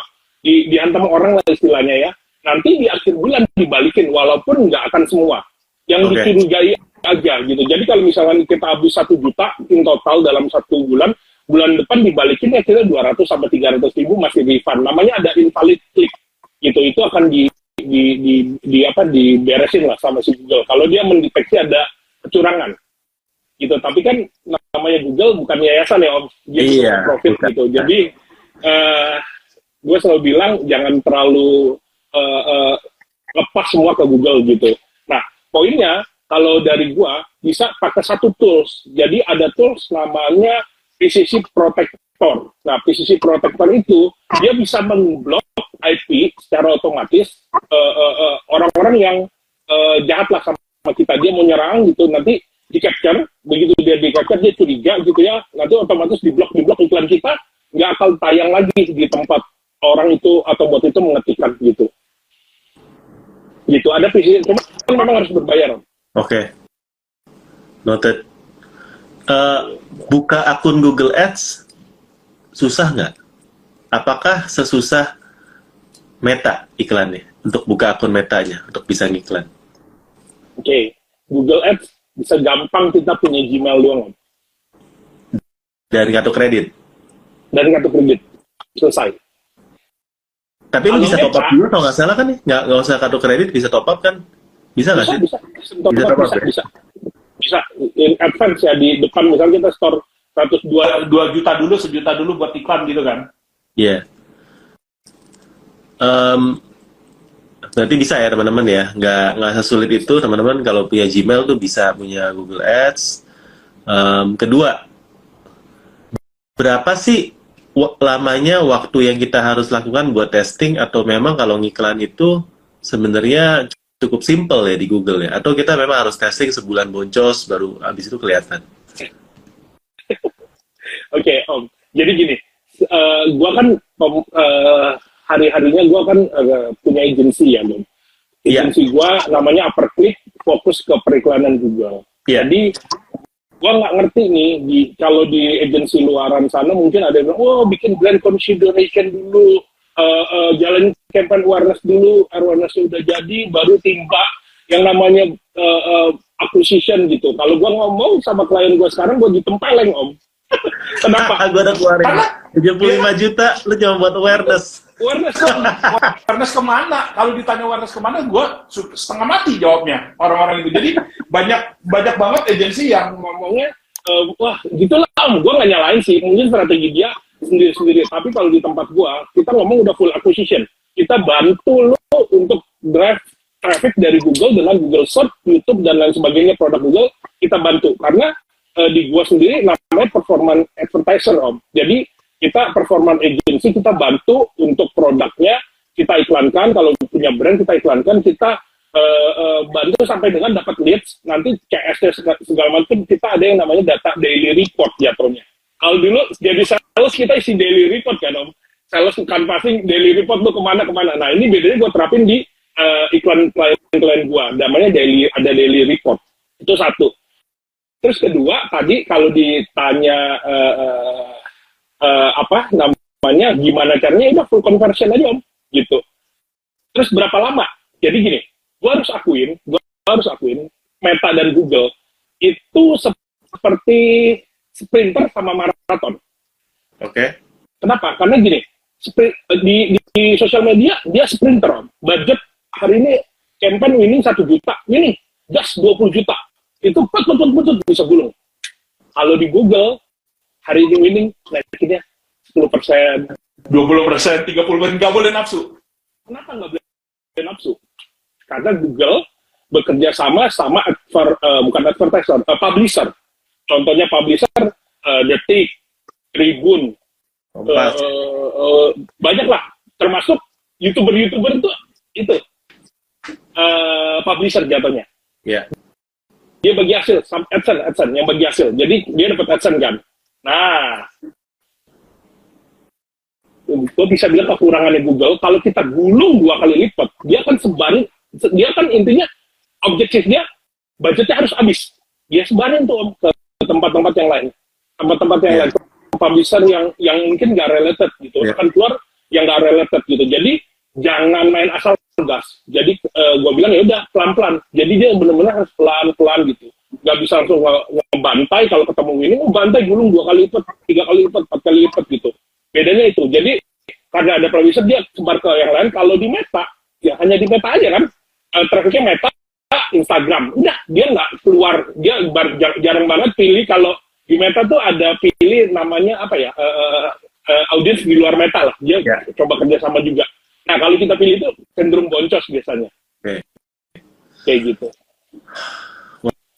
di, dihantam orang lah istilahnya ya. Nanti di akhir bulan dibalikin walaupun nggak akan semua. Yang okay. dicurigai aja gitu. Jadi kalau misalnya kita habis satu juta in total dalam satu bulan, bulan depan dibalikin ya kira 200 sampai 300 ribu masih refund. Namanya ada invalid click gitu. Itu akan di di, di, di apa diberesin lah sama si Google. Kalau dia mendeteksi ada kecurangan, gitu. Tapi kan namanya Google bukan yayasan ya om, dia iya, profit bukan. gitu. Jadi uh, gue selalu bilang jangan terlalu uh, uh, lepas semua ke Google gitu. Nah poinnya kalau dari gue bisa pakai satu tools. Jadi ada tools namanya PCC Protector. Nah PCC Protector itu dia bisa memblok IP secara otomatis uh, uh, uh, orang-orang yang uh, jahat lah sama kita dia mau nyerang gitu nanti di capture begitu dia di capture dia curiga gitu ya nanti otomatis di blok di blok iklan kita nggak akan tayang lagi di tempat orang itu atau bot itu mengetikkan gitu gitu ada cuma kan memang harus berbayar oke okay. noted uh, buka akun Google Ads susah nggak apakah sesusah Meta iklannya untuk buka akun Metanya untuk bisa ngiklan. Oke, okay. Google Ads bisa gampang kita punya Gmail doang. Dari kartu kredit. Dari kartu kredit. Selesai. Tapi lu bisa top up dulu kalau nggak salah kan nih? Nggak, nggak usah kartu kredit, bisa top up kan? Bisa nggak sih? Bisa, bisa. Top bisa, top up, bisa, ya? bisa. Bisa. In advance ya, di depan misalnya kita store 102 2 juta dulu, sejuta dulu buat iklan gitu kan? Iya. Yeah um, berarti bisa ya teman-teman ya nggak nggak sesulit itu teman-teman kalau punya Gmail tuh bisa punya Google Ads um, kedua berapa sih lamanya waktu yang kita harus lakukan buat testing atau memang kalau ngiklan itu sebenarnya cukup simple ya di Google ya atau kita memang harus testing sebulan boncos baru habis itu kelihatan oke okay, om jadi gini uh, gua kan uh, hari-harinya gue kan uh, punya agensi ya, Bang. Iya. Agensi yeah. gue namanya Upper Click, fokus ke periklanan juga. Yeah. Jadi gue nggak ngerti nih di kalau di agensi luaran sana mungkin ada yang oh bikin brand consideration dulu, uh, uh, jalan campaign awareness dulu, awareness udah jadi, baru timba yang namanya uh, uh, acquisition gitu. Kalau gue ngomong sama klien gue sekarang, gue ditempeleng om. Kenapa? gue udah keluarin Karena, 75 ya, juta, lu cuma buat awareness awareness ke, awareness ke mana? Kalau ditanya awareness ke mana, gue setengah mati jawabnya orang-orang itu. Jadi banyak banyak banget agensi yang ngomongnya, uh, wah gitulah, gue nggak nyalain sih. Mungkin strategi dia sendiri-sendiri. Tapi kalau di tempat gua, kita ngomong udah full acquisition. Kita bantu lo untuk drive traffic dari Google dengan Google Search, YouTube dan lain sebagainya produk Google kita bantu karena uh, di gua sendiri namanya performance advertiser om. Jadi kita performance agency kita bantu untuk produknya kita iklankan kalau punya brand kita iklankan kita uh, uh, bantu sampai dengan dapat leads nanti CSD segala macam kita ada yang namanya data daily report jatuhnya. Kalau dulu jadi sales kita isi daily report kan om. Sales canvassing daily report tuh ke mana ke mana. Nah ini bedanya gue terapin di uh, iklan klien-klien gue. Namanya daily ada daily report. Itu satu. Terus kedua tadi kalau ditanya uh, uh, apa namanya gimana caranya itu full conversion aja om gitu. Terus berapa lama? Jadi gini, gue harus akuin, gue harus akuin Meta dan Google itu seperti sprinter sama maraton. Oke. Okay. Kenapa? Karena gini, di, di, di sosial media dia sprinter om. Budget hari ini campaign winning satu juta, ini just 20 juta itu put put put put bisa gulung. Kalau di Google hari ini winning naikinnya 10 persen, 20 persen, 30 persen nggak boleh nafsu. Kenapa nggak boleh nafsu? Karena Google bekerja sama sama adver, uh, bukan advertiser, uh, publisher. Contohnya publisher uh, Detik, Tribun, uh, uh, uh, banyak lah. Termasuk youtuber-youtuber itu itu uh, publisher jatuhnya. Yeah dia bagi hasil AdSense AdSense yang bagi hasil jadi dia dapat AdSense kan nah gue bisa bilang kekurangannya Google kalau kita gulung dua kali lipat dia akan sebarin dia kan intinya objektif dia budgetnya harus habis dia sebarin tuh ke tempat-tempat yang lain tempat-tempat yang yeah. lain publisher yang yang mungkin gak related gitu yeah. akan keluar yang gak related gitu jadi jangan main asal gas. Jadi uh, eh, gue bilang ya udah pelan-pelan. Jadi dia benar-benar harus pelan-pelan gitu. Gak bisa langsung ngebantai kalau ketemu ini, mau bantai gulung dua kali lipat, tiga kali lipat, empat kali lipat gitu. Bedanya itu. Jadi karena ada produser dia sebar ke yang lain. Kalau di Meta, ya hanya di Meta aja kan. Uh, trafficnya Meta, Instagram. Udah, dia nggak keluar. Dia jarang banget pilih kalau di Meta tuh ada pilih namanya apa ya, uh, uh, audiens di luar Meta lah. Dia yeah. coba kerjasama juga Nah, kalau kita pilih itu cenderung boncos biasanya. Okay. Kayak gitu.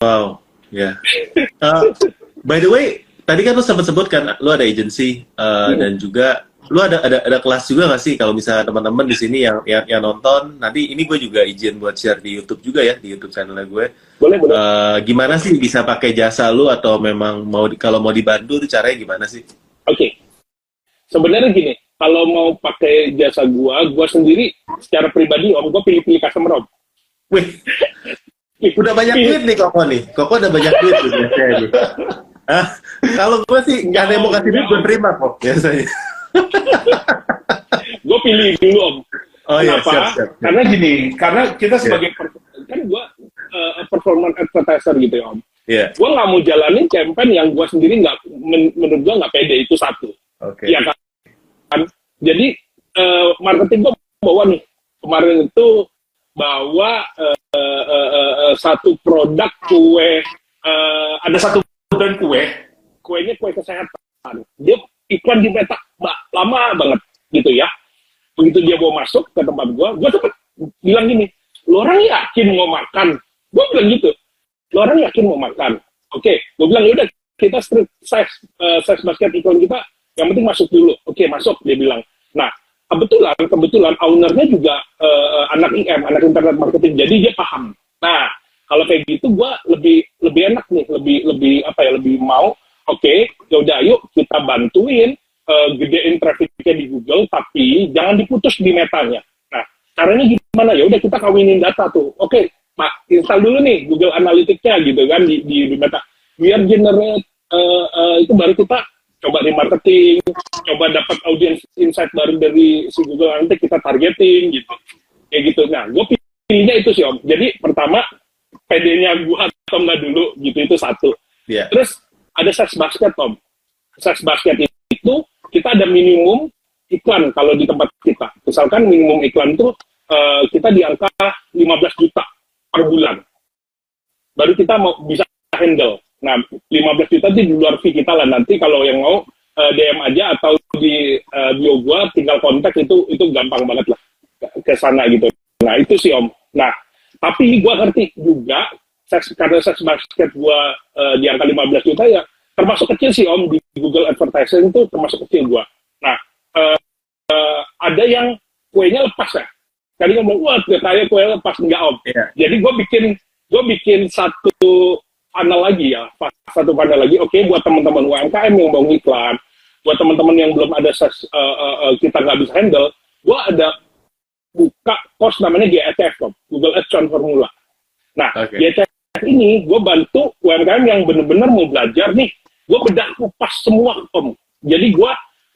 Wow, ya. Yeah. Uh, by the way, tadi kan lu sempat sebutkan lu ada agency uh, hmm. dan juga lu ada ada ada kelas juga nggak sih kalau misalnya teman-teman di sini yang, yang yang nonton nanti ini gue juga izin buat share di YouTube juga ya di YouTube channelnya gue. Boleh boleh. Uh, gimana sih bisa pakai jasa lu atau memang mau kalau mau dibantu tuh caranya gimana sih? Oke. Okay. Sebenarnya gini, kalau mau pakai jasa gua, gua sendiri secara pribadi om gua pilih-pilih customer om. Wih, udah banyak duit nih Koko nih. Koko udah banyak duit tuh biasanya nih. Ah, kalau gua sih nggak ada yang mau kasih duit, gua terima kok biasanya. gua pilih dulu om. Oh iya, Kenapa? Siap, siap, siap. Karena gini, karena kita sebagai yeah. kan gua uh, performance advertiser gitu ya om. Iya. Yeah. Gua nggak mau jalanin campaign yang gua sendiri nggak men menurut gua nggak pede itu satu. Oke. Okay. Ya kan kan jadi uh, marketing gue bawa nih kemarin itu bawa uh, uh, uh, uh, satu produk kue uh, ada satu brand kue. Kuenya kue kesehatan. Dia iklan di meta lama banget gitu ya. Begitu dia mau masuk ke tempat gue gue sempet bilang gini lo orang yakin mau makan? Gue bilang gitu. Lo orang yakin mau makan? Oke okay. gue bilang yaudah kita street size uh, size basket iklan kita yang penting masuk dulu. Oke masuk dia bilang. Nah kebetulan kebetulan ownernya juga uh, anak IM anak internet marketing. Jadi dia paham. Nah kalau kayak gitu gue lebih lebih enak nih lebih lebih apa ya lebih mau oke okay, yaudah yuk kita bantuin uh, gedein trafficnya di Google tapi jangan diputus di metanya. Nah caranya gimana? Ya udah kita kawinin data tuh. Oke okay, pak install dulu nih Google Analytics-nya gitu kan di, di, di meta. Biar generate uh, uh, itu baru kita coba di marketing, coba dapat audience insight baru dari si Google nanti kita targeting gitu. Kayak gitu. Nah, gue pilihnya itu sih Om. Jadi pertama PD-nya gue atau enggak dulu gitu itu satu. Yeah. Terus ada sex basket Om. Sex basket itu kita ada minimum iklan kalau di tempat kita. Misalkan minimum iklan itu uh, kita di angka 15 juta per bulan. Baru kita mau bisa handle. Nah, 15 juta itu di luar fee kita lah nanti kalau yang mau uh, DM aja atau di uh, bio gue tinggal kontak itu itu gampang banget lah ke sana gitu. Nah itu sih om. Nah tapi gue ngerti juga seks, karena seks basket gue uh, di angka 15 juta ya termasuk kecil sih om di Google Advertising itu termasuk kecil gue. Nah uh, uh, ada yang kuenya lepas ya. Tadi ngomong wah kayak kue lepas enggak om. Yeah. Jadi gue bikin gue bikin satu panel lagi ya, satu panel lagi. Oke, okay, buat teman-teman UMKM yang mau ngiklan, buat teman-teman yang belum ada ses, uh, uh, uh, kita nggak bisa handle, gue ada buka course namanya GETF, Google Ads Formula. Nah, okay. GETF ini gue bantu UMKM yang benar-benar mau belajar nih, gue bedah kupas semua om. Jadi gue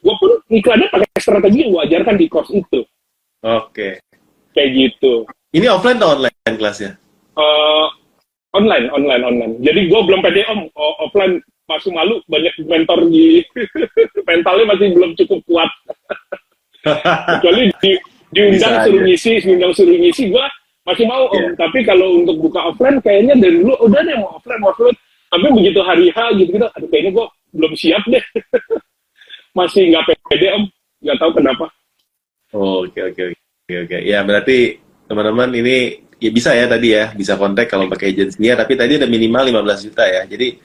gue pun iklannya pakai strategi yang gue ajarkan di course itu. Oke. Okay. Kayak gitu. Ini offline atau online kelasnya? Uh, online, online, online. Jadi gue belum pede om, offline masih malu banyak mentor di mentalnya masih belum cukup kuat. Kecuali di, diundang Bisa suruh ngisi, diundang suruh ngisi, gue masih mau om. Yeah. Tapi kalau untuk buka offline kayaknya dari dulu udah deh mau offline, mau offline. Tapi begitu hari H gitu gitu, aduh kayaknya gue belum siap deh. masih nggak pede om, nggak tahu kenapa. Oh, oke oke oke oke. Ya berarti teman-teman ini ya bisa ya tadi ya, bisa kontak kalau pakai agensinya, tapi tadi ada minimal 15 juta ya. Jadi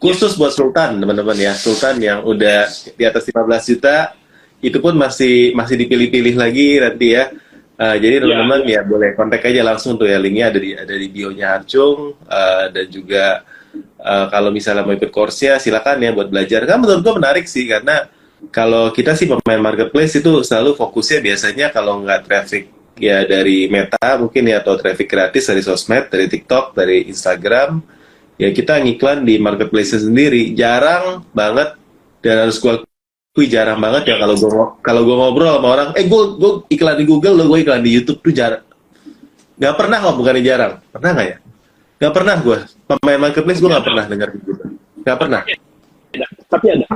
khusus buat Sultan teman-teman ya, Sultan yang udah di atas 15 juta itu pun masih masih dipilih-pilih lagi nanti ya. Uh, jadi teman-teman ya. ya boleh kontak aja langsung tuh ya linknya ada di ada di bio-nya Harcung uh, dan juga uh, kalau misalnya mau ikut course-nya silakan ya buat belajar. Kan menurut gua menarik sih karena kalau kita sih pemain marketplace itu selalu fokusnya biasanya kalau nggak traffic ya dari Meta mungkin ya atau traffic gratis dari sosmed, dari TikTok, dari Instagram, ya kita ngiklan di marketplace sendiri jarang banget dan harus gue akui jarang banget ya kalau gue kalau gue ngobrol sama orang, eh gue gue iklan di Google lo gue iklan di YouTube tuh jarang, nggak pernah kok bukannya jarang, pernah nggak ya? Nggak pernah gue pemain marketplace gue nggak pernah dengar gitu, nggak pernah. Tapi ada.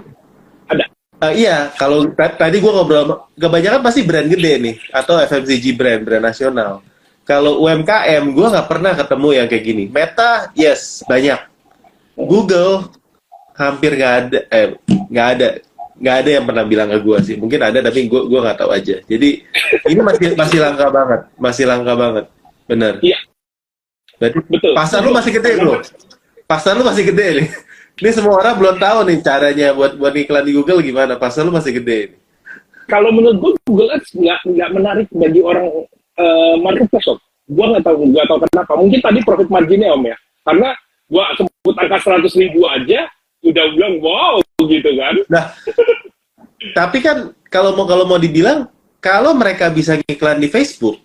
Uh, iya, kalau tadi gue ngobrol, kebanyakan pasti brand gede nih, atau FMCG brand, brand nasional. Kalau UMKM, gue nggak pernah ketemu yang kayak gini. Meta, yes, banyak. Google, hampir nggak ada, eh, nggak ada, nggak ada yang pernah bilang ke gue sih. Mungkin ada, tapi gue gue nggak tahu aja. Jadi ini masih masih langka banget, masih langka banget, bener. Iya. Berarti Betul. pasar lu masih gede bro. Pasar lu masih gede nih. Ini semua orang belum tahu nih caranya buat buat iklan di Google gimana. Pasar lu masih gede. Nih. Kalau menurut gue Google Ads nggak nggak menarik bagi orang uh, marketplace om. Gue nggak tahu nggak tahu kenapa. Mungkin tadi profit marginnya om ya. Karena gue sebut angka seratus ribu aja udah bilang wow gitu kan. Nah, tapi kan kalau mau kalau mau dibilang kalau mereka bisa ngiklan di Facebook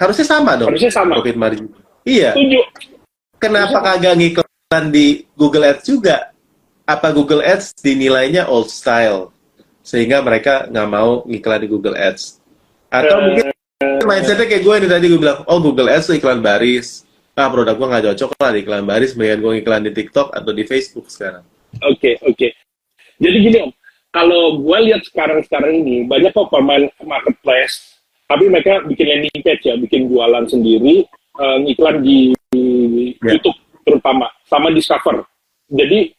harusnya sama dong. Harusnya sama. Profit margin. Iya. Setuju. Kenapa kagak ngiklan di Google Ads juga? Apa Google Ads dinilainya old style sehingga mereka nggak mau ngiklan di Google Ads? Atau uh, mungkin mindsetnya kayak gue nih tadi gue bilang oh Google Ads tuh iklan baris. Ah produk gue nggak cocok lah di iklan baris mendingan gue iklan di TikTok atau di Facebook sekarang. Oke okay, oke. Okay. jadi gini om. Kalau gue lihat sekarang sekarang ini banyak kok pemain marketplace tapi mereka bikin landing page ya bikin jualan sendiri uh, ngiklan di, di yeah. YouTube terutama sama Discover. Jadi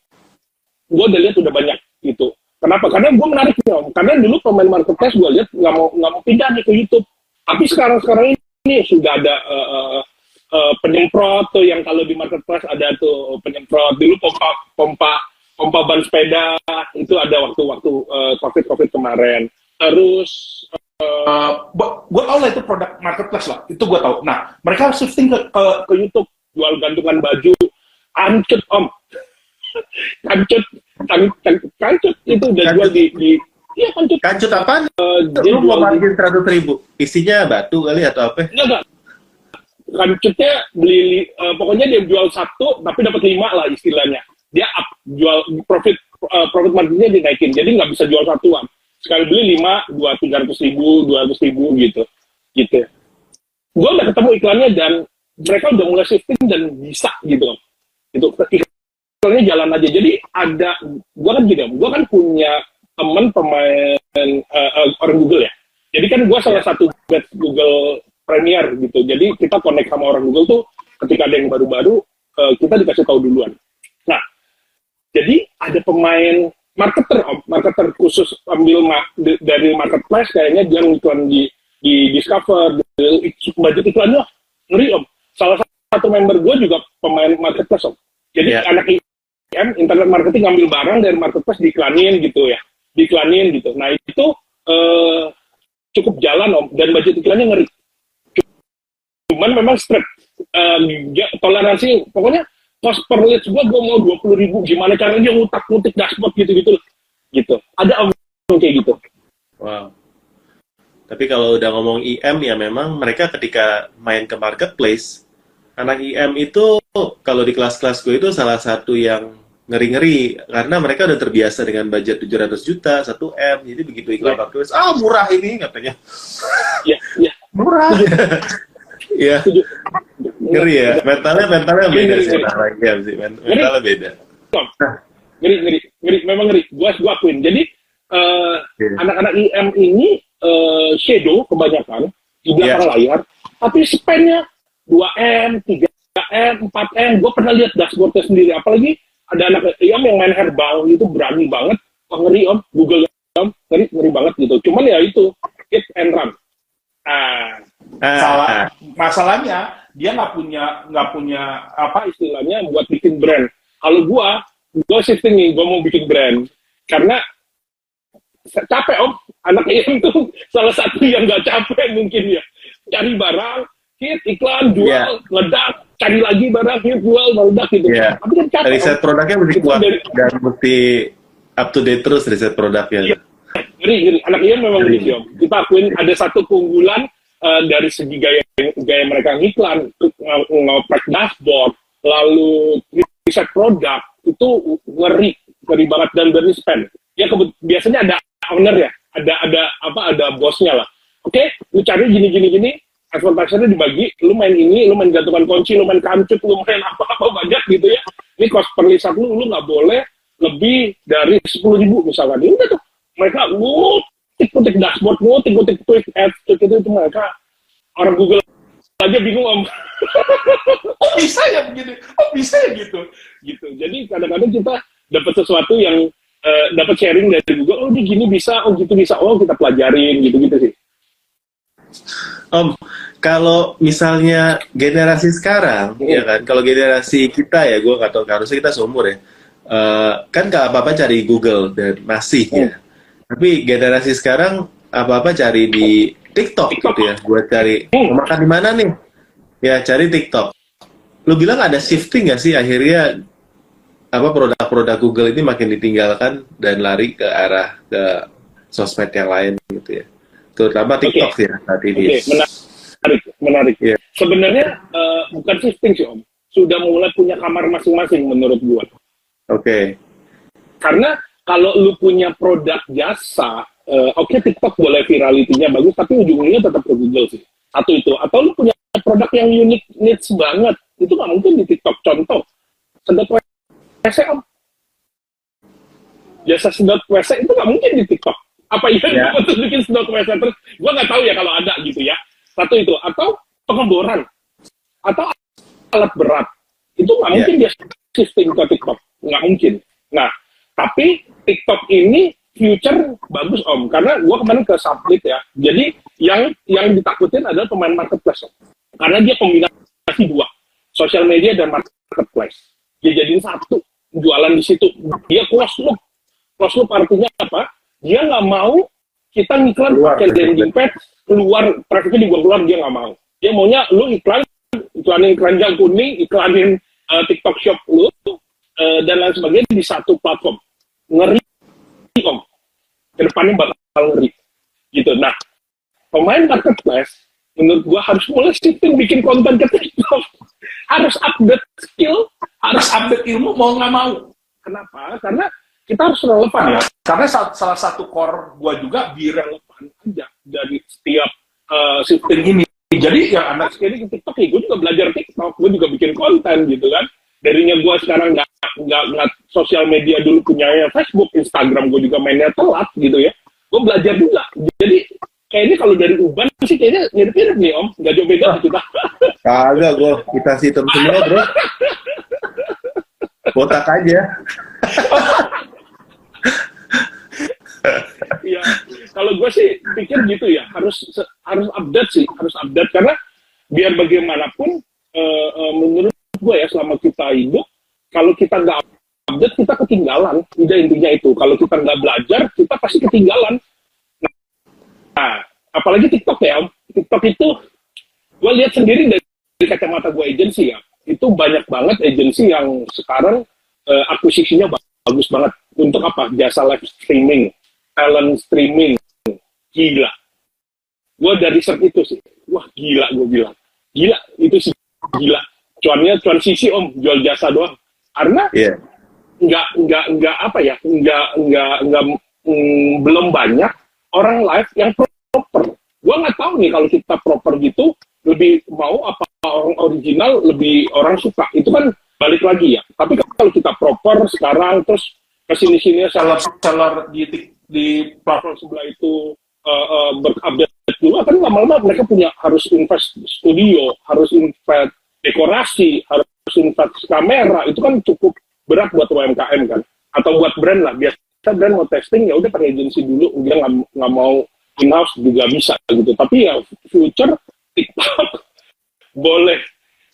gue udah lihat udah banyak gitu. Kenapa? Karena gue menarik om. Karena dulu pemain marketplace gue lihat nggak mau nggak mau pindah nih ke YouTube. Tapi sekarang sekarang ini sudah ada uh, uh, uh, penyemprot tuh yang kalau di marketplace ada tuh penyemprot. Dulu pompa pompa pompa ban sepeda itu ada waktu-waktu uh, covid covid kemarin. Terus uh, gue tau lah itu produk marketplace lah. Itu gue tau. Nah mereka shifting ke, ke, ke YouTube jual gantungan baju ancut om kancut kancut kancut itu udah jual di, di iya kancut. Kancut apa? Uh, dia lu mau margin seratus ribu? Isinya batu kali atau apa? Enggak enggak. Kancutnya beli uh, pokoknya dia jual satu tapi dapat lima lah istilahnya. Dia up jual profit uh, profit marginnya dinaikin jadi nggak bisa jual satuan. Sekali beli lima dua tiga ratus ribu dua ratus ribu gitu. Gitu. Gue udah ketemu iklannya dan mereka udah mulai shifting dan bisa gitu. Itu soalnya jalan aja. Jadi ada gua kan gini gua kan punya temen pemain uh, uh, orang Google ya. Jadi kan gua salah satu batch Google Premier gitu. Jadi kita connect sama orang Google tuh ketika ada yang baru-baru uh, kita dikasih tahu duluan. Nah jadi ada pemain marketer om, marketer khusus ambil ma dari marketplace kayaknya dia ngiklan di di discover di, budget iklannya. Ngeri om. Salah satu member gue juga pemain marketplace om. Jadi yeah. anak IM internet marketing ngambil barang dari marketplace diiklanin gitu ya. Diiklanin gitu. Nah itu uh, cukup jalan om. Dan budget iklannya ngeri. Cuman memang strict uh, toleransi pokoknya cost per lead gua gua mau dua puluh ribu gimana caranya ngutak ngutik dashboard gitu gitu. Gitu ada om kayak gitu. Wow. Tapi kalau udah ngomong IM ya memang mereka ketika main ke marketplace, anak IM itu kalau di kelas-kelas gue itu salah satu yang ngeri-ngeri karena mereka udah terbiasa dengan budget 700 juta, 1 M. Jadi begitu iklan yeah. marketplace, ah murah ini katanya. Iya, iya. Murah. Iya. ngeri ya. Mentalnya mentalnya beda sih anak IM sih. Mentalnya beda. Ngeri, ngeri, ngeri, memang ngeri. Gua gua akuin. Jadi uh, anak-anak IM ini uh, shadow kebanyakan di belakang yeah. layar, tapi spendnya 2M, 3M, 4M. Gue pernah lihat dashboardnya sendiri, apalagi ada anak IM yang main herbal itu berani banget, ngeri om, Google om, ngeri, ngeri banget gitu. Cuman ya itu, hit and run. Nah, salah, masalahnya dia nggak punya nggak punya apa istilahnya buat bikin brand. Kalau gua, gua shifting nih, gua mau bikin brand. Karena capek om. Anak itu salah satu yang nggak capek mungkin ya. Cari barang hit iklan jual yeah. ledak cari lagi barang hit jual meledak gitu yeah. tapi kan capek riset om. produknya mesti kuat dari, dan mesti up to date terus riset produknya iya. ngeri ngeri anak Ian memang om kita akuin ada satu keunggulan uh, dari segi gaya gaya mereka ngiklan ngoprek dashboard lalu riset produk itu ngeri ngeri banget dan berani spend ya biasanya ada owner ya, ada ada apa ada bosnya lah. Oke, okay, lu cari gini gini gini, advertisernya dibagi, lu main ini, lu main gantungan kunci, lu main kancut, lu main apa-apa banyak gitu ya. Ini cost per lu, lu nggak boleh lebih dari sepuluh ribu misalkan. Ini udah tuh, mereka ngutik-ngutik dashboard, ngutik-ngutik tweet ads, tweet itu, itu mereka orang Google aja bingung om. oh bisa ya begitu, oh bisa ya gitu, gitu. Jadi kadang-kadang kita dapat sesuatu yang uh, dapat sharing dari Google, oh ini gini bisa, oh gitu bisa, oh kita pelajarin gitu-gitu sih. Om, kalau misalnya generasi sekarang, hmm. ya kan, kalau generasi kita ya, gue nggak tahu, harusnya kita seumur ya, uh, kan nggak apa-apa cari Google dan masih hmm. ya. Tapi generasi sekarang apa-apa cari di TikTok, TikTok. gitu ya, buat cari hmm. mau makan di mana nih, ya cari TikTok. Lu bilang ada shifting nggak sih akhirnya apa produk-produk Google ini makin ditinggalkan dan lari ke arah ke sosmed yang lain gitu ya. Terutama TikTok okay. ya saat ini. Okay. Menarik, menarik. Yeah. Sebenarnya uh, bukan shifting sih Om. Sudah mulai punya kamar masing-masing menurut gua. Oke. Okay. Karena kalau lu punya produk jasa, uh, oke okay, TikTok boleh viralitinya bagus, tapi ujungnya tetap ke Google sih. Atau itu. Atau lu punya produk yang unik needs banget, itu nggak mungkin di TikTok. Contoh, sedot WC om jasa sedot WC itu nggak mungkin di TikTok apa iya yeah. untuk bikin sedot WC terus gue nggak tahu ya kalau ada gitu ya satu itu atau pengeboran atau alat berat itu nggak yeah. mungkin dia shifting ke TikTok nggak mungkin nah tapi TikTok ini future bagus om karena gue kemarin ke sublet ya jadi yang yang ditakutin adalah pemain marketplace om. karena dia kombinasi dua sosial media dan marketplace dia jadiin satu jualan di situ. Dia close loop. Close loop artinya apa? Dia nggak mau kita ngiklan pakai landing page keluar trafficnya dibuang keluar dia nggak mau. Dia maunya lu iklan iklanin keranjang kuning, iklanin uh, TikTok shop lu uh, dan lain sebagainya di satu platform. Ngeri om. Ke depannya bakal ngeri. Gitu. Nah, pemain marketplace menurut gua harus mulai shifting bikin konten ke TikTok. harus update skill, harus update ilmu mau nggak mau. Kenapa? Karena kita harus relevan ya. Karena salah satu core gua juga bi relevan aja dari setiap uh, shifting ini. Jadi yang anak sekali ke TikTok ya, gue juga belajar TikTok, gue juga bikin konten gitu kan. Darinya gue sekarang nggak nggak nggak sosial media dulu punya Facebook, Instagram gue juga mainnya telat gitu ya. Gue belajar juga. Jadi kayaknya kalau dari Uban sih kayaknya mirip-mirip nih Om, nggak jauh beda kita. Kagak, gue kita hitam semua bro. Botak aja. ya kalau gue sih pikir gitu ya harus harus update sih harus update. Karena biar bagaimanapun uh, uh, menurut gue ya selama kita hidup kalau kita nggak update kita ketinggalan. Udah intinya itu. Kalau kita nggak belajar kita pasti ketinggalan. Nah apalagi TikTok ya TikTok itu gue lihat sendiri dari, kacamata gue agensi ya. Itu banyak banget agensi yang sekarang uh, akuisisinya bagus banget untuk apa? Jasa live streaming talent streaming. Gila. Gue dari search itu sih. Wah gila gue bilang. Gila itu sih. Gila. Cuannya cuan sisi om. Jual jasa doang. Karena yeah. nggak nggak nggak apa ya? Nggak nggak nggak mm, belum banyak orang live yang proper. Gue nggak tahu nih kalau kita proper gitu lebih mau apa orang original lebih orang suka. Itu kan balik lagi ya. Tapi kalau kita proper sekarang terus ke sini sini seller seller di di platform sebelah itu uh, uh, berupdate dulu. Kan lama-lama mereka punya harus invest studio harus invest dekorasi harus invest kamera. Itu kan cukup berat buat UMKM kan? Atau buat brand lah. Biasa brand mau testing ya udah pakai agensi dulu. Udah nggak mau in-house juga bisa gitu. Tapi ya future TikTok boleh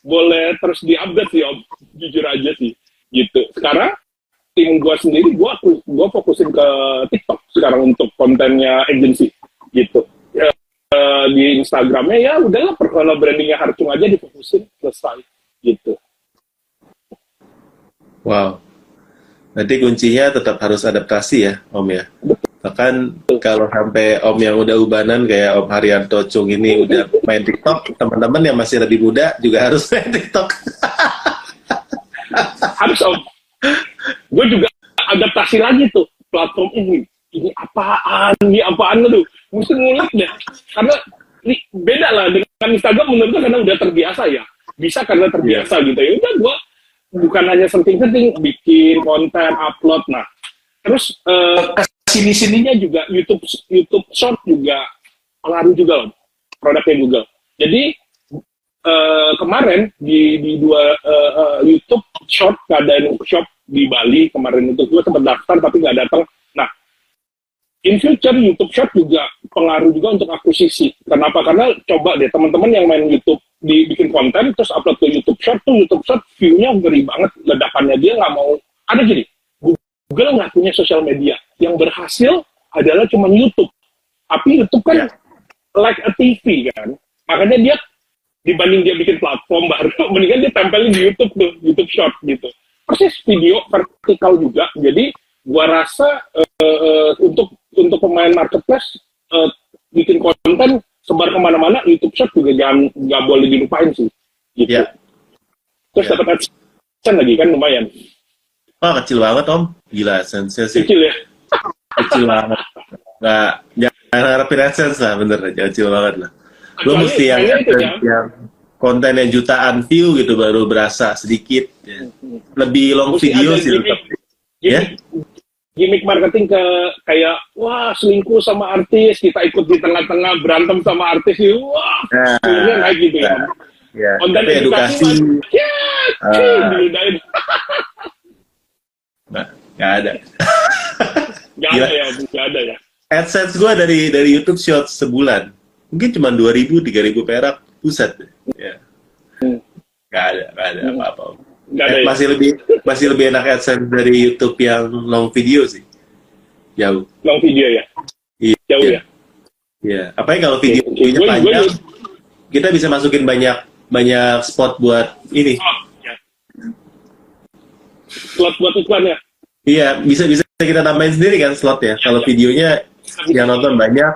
boleh terus diupdate sih om jujur aja sih gitu. Sekarang tim gue sendiri gue gue fokusin ke TikTok sekarang untuk kontennya agency gitu. Uh, di Instagramnya ya udahlah kalau brandingnya Harcung aja difokusin selesai gitu. Wow. Nanti kuncinya tetap harus adaptasi ya Om ya? Bahkan kalau sampai om yang udah ubanan kayak om Haryanto Cung ini udah main TikTok teman-teman yang masih lebih muda juga harus main TikTok. Harus om gue juga adaptasi lagi tuh platform ini. Ini apaan ini apaan tuh mesti ngulik deh. Karena ini beda lah dengan Instagram menurut gue karena udah terbiasa ya. Bisa karena terbiasa yeah. gitu. Ya udah gue bukan hanya senting-senting bikin konten upload. Nah terus uh, sini sininya juga YouTube YouTube Short juga pengaruh juga loh produknya Google. Jadi uh, kemarin di di dua uh, uh, YouTube Short keadaan shop di Bali kemarin itu gue sempat daftar tapi nggak datang. Nah, in future YouTube Short juga pengaruh juga untuk akuisisi. Kenapa? Karena coba deh teman-teman yang main YouTube dibikin konten terus upload ke YouTube Short tuh YouTube Short view-nya ngeri banget ledakannya dia nggak mau ada gini Google nggak punya sosial media. Yang berhasil adalah cuma YouTube. Tapi YouTube kan yeah. like a TV kan. Makanya dia dibanding dia bikin platform baru, mendingan dia tempelin di YouTube tuh, YouTube Short gitu. Persis video vertikal juga. Jadi gua rasa uh, untuk untuk pemain marketplace uh, bikin konten sebar ke mana-mana YouTube Short juga jangan nggak boleh dilupain sih. Gitu. Yeah. Terus yeah. dapat AdSense lagi kan lumayan. Wah kecil banget om, gila sense sih. Kecil ya? Kecil banget. Nggak, jangan harapin AdSense lah, bener, kecil banget lah. Lo mesti yang, yang, yang kontennya jutaan view gitu baru berasa sedikit. Ya. Lebih long mesti video sih. Gimmick, ya? gimmick marketing ke kayak wah selingkuh sama artis kita ikut di tengah-tengah berantem sama artis wah nah, naik gitu ya. Nah, ya. Konten edukasi, edukasi ya, uh, Nah, nggak ada. Nggak ada ya, nggak ada ya. AdSense gue dari dari YouTube Shorts sebulan, mungkin cuma dua ribu, tiga ribu perak, pusat. Ya. Hmm. Gak ada, gak ada hmm. apa-apa. Gak ada, eh, ya? masih lebih masih lebih enak AdSense dari YouTube yang long video sih. Jauh. Long video ya? Iya. Jauh ya? Iya. Apalagi kalau videonya okay. panjang, gue, kita bisa masukin banyak banyak spot buat ini. Oh slot buat iklan ya? Iya, bisa bisa kita tambahin sendiri kan slot ya. Kalau iya. videonya yang nonton banyak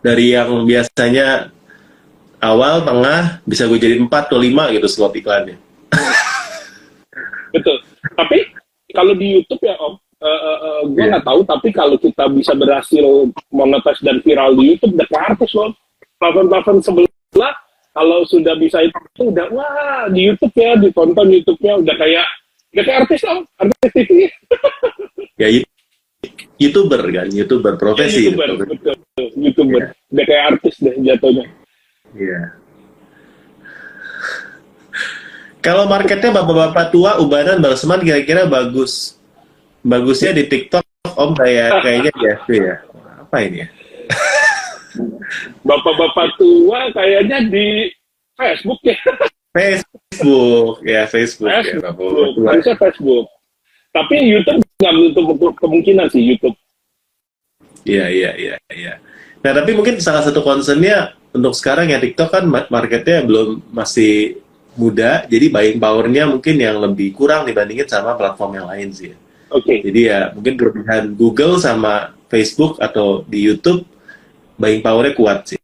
dari yang biasanya awal, tengah, bisa gue jadi empat atau lima gitu slot iklannya. Betul. Tapi kalau di YouTube ya Om, uh, uh, uh, gue iya. nggak yeah. tahu. Tapi kalau kita bisa berhasil monetis dan viral di YouTube, udah artis loh. Platform-platform sebelah kalau sudah bisa itu udah wah di YouTube ya ditonton YouTube-nya udah kayak Gak kayak artis dong, artis TV. ya youtuber kan, youtuber profesi. Ya, youtuber, gitu. betul, youtuber. Ya. Gak kayak artis deh jatuhnya. Iya. Kalau marketnya bapak-bapak tua, ubanan, balseman kira-kira bagus. Bagusnya di TikTok, Om kayak kayaknya ya, ya. apa ini ya? Bapak-bapak tua kayaknya di Facebook ya. Facebook, ya Facebook. Facebook. Ya, Harusnya Facebook. Tapi YouTube nggak menutup kemungkinan sih YouTube. Iya, iya, iya, iya. Nah, tapi mungkin salah satu concernnya untuk sekarang ya TikTok kan marketnya belum masih muda, jadi buying powernya mungkin yang lebih kurang dibandingin sama platform yang lain sih. Oke. Okay. Jadi ya mungkin kelebihan Google sama Facebook atau di YouTube buying powernya kuat sih.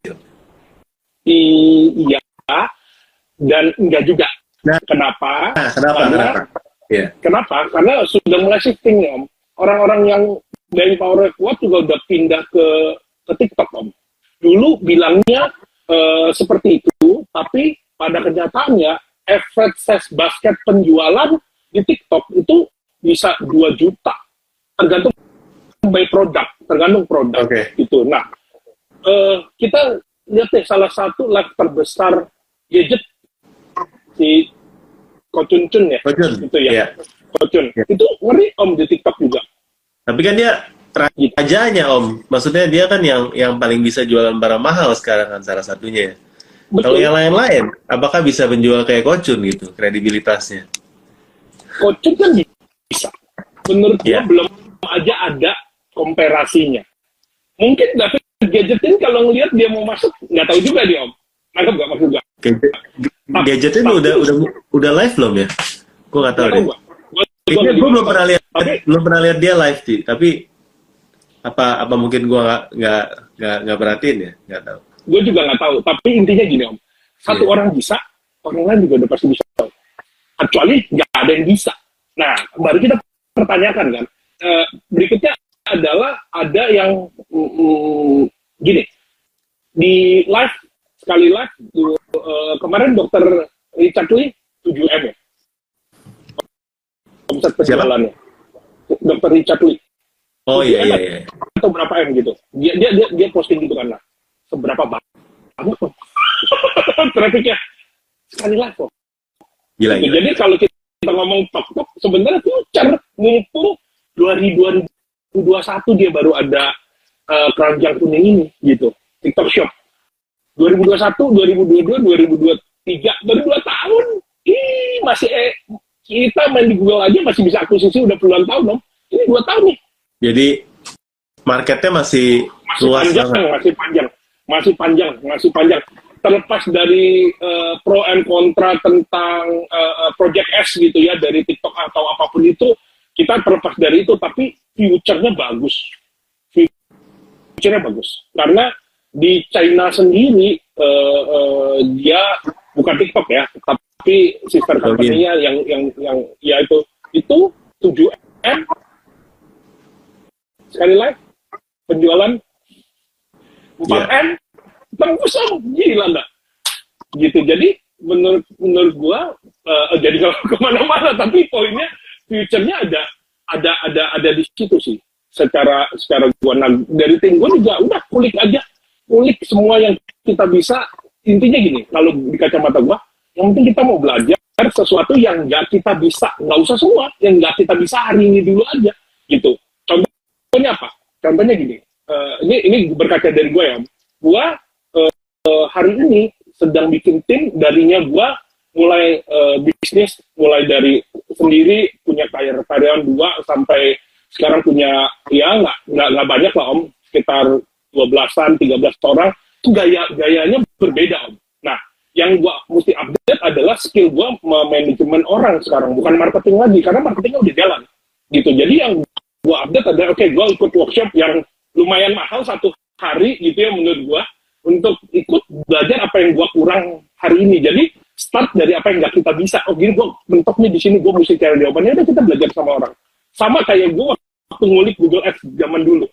Iya dan enggak juga. Nah, kenapa? Nah, kenapa? Karena, kenapa? Yeah. Kenapa? Karena sudah mulai shifting om. Orang-orang yang buying power kuat juga udah pindah ke ke TikTok om. Dulu bilangnya uh, seperti itu, tapi pada kenyataannya efek ses basket penjualan di TikTok itu bisa 2 juta tergantung by produk tergantung produk okay. gitu nah uh, kita lihat deh salah satu live terbesar gadget si Kocun Cun ya Kocun itu ya yeah. Kocun yeah. itu ngeri om di TikTok juga tapi kan dia rajanya om. Maksudnya dia kan yang yang paling bisa jualan barang mahal sekarang kan salah satunya. Ya kalau yang lain-lain apakah bisa menjual kayak Kocun gitu kredibilitasnya? Kocun kan bisa. Menurut yeah. gue belum aja ada komparasinya. Mungkin David gadgetin kalau ngelihat dia mau masuk nggak tahu juga dia om. Nggak nggak maksud gue gadgetin udah udah udah live belum ya? Gue nggak tahu deh. Gue belum pernah lihat tapi, belum pernah lihat dia live sih tapi apa apa mungkin gue nggak nggak nggak nggak perhatiin ya? Nggak tahu. Gue juga nggak tahu. Tapi intinya gini om. Satu yeah. orang bisa orang lain juga udah pasti bisa. Kecuali nggak ada yang bisa. Nah baru kita pertanyakan kan. Uh, berikutnya adalah ada yang mm, gini. Di live sekali live uh, kemarin dokter Richard Lee 7 m ya? Omset penjualannya. Dokter Richard Lee oh iya iya iya. Atau berapa m gitu. Dia dia dia, dia posting gitu kan lah. Seberapa banyak? Kok trafficnya sekali live kok. Gila, gitu. Jadi kalau kita ngomong TikTok sebenarnya future mumpung 2021 dia baru ada uh, keranjang kuning ini gitu. TikTok Shop. 2021 2022 2023 baru dua tahun. Ih masih eh, kita main di Google aja masih bisa akuisisi udah puluhan tahun dong ini dua tahun nih jadi marketnya masih, masih luas panjang, banget. masih panjang masih panjang masih panjang. Terlepas dari uh, pro and kontra tentang uh, Project S gitu ya dari TikTok atau apa pun itu kita terlepas dari itu tapi future-nya bagus. Future-nya bagus. Karena di China sendiri uh, uh, dia bukan TikTok ya tapi sister company-nya yang yang yang ya itu itu 7 m sekali lagi penjualan 4 m yeah tembus om gila nggak gitu. Jadi menurut menurut gua uh, jadi kalau ke mana-mana tapi poinnya future-nya ada ada ada ada di situ sih. Secara secara gua nah, dari tim gua juga udah kulik aja. Kulik semua yang kita bisa. Intinya gini kalau di kacamata gua yang penting kita mau belajar sesuatu yang nggak kita bisa. Nggak usah semua yang nggak kita bisa hari ini dulu aja. Gitu contohnya apa? Contohnya gini uh, ini ini berkaca dari gue ya. Gue uh, hari ini sedang bikin tim darinya gua mulai uh, bisnis mulai dari sendiri punya karyawan karyawan dua sampai sekarang punya ya nggak nggak banyak lah om. Sekitar 12-an 13 orang. Itu gaya gayanya berbeda om. Nah yang gua mesti update adalah skill gua manajemen orang sekarang bukan marketing lagi karena marketingnya udah jalan. Gitu. Jadi yang gua update adalah oke okay, gua ikut workshop yang lumayan mahal satu hari gitu ya menurut gua untuk ikut belajar apa yang gue kurang hari ini. Jadi start dari apa yang nggak kita bisa. Oh gini gue mentoknya di sini gue mesti cari jawabannya. Udah kita belajar sama orang. Sama kayak gue waktu ngulik Google Ads zaman dulu.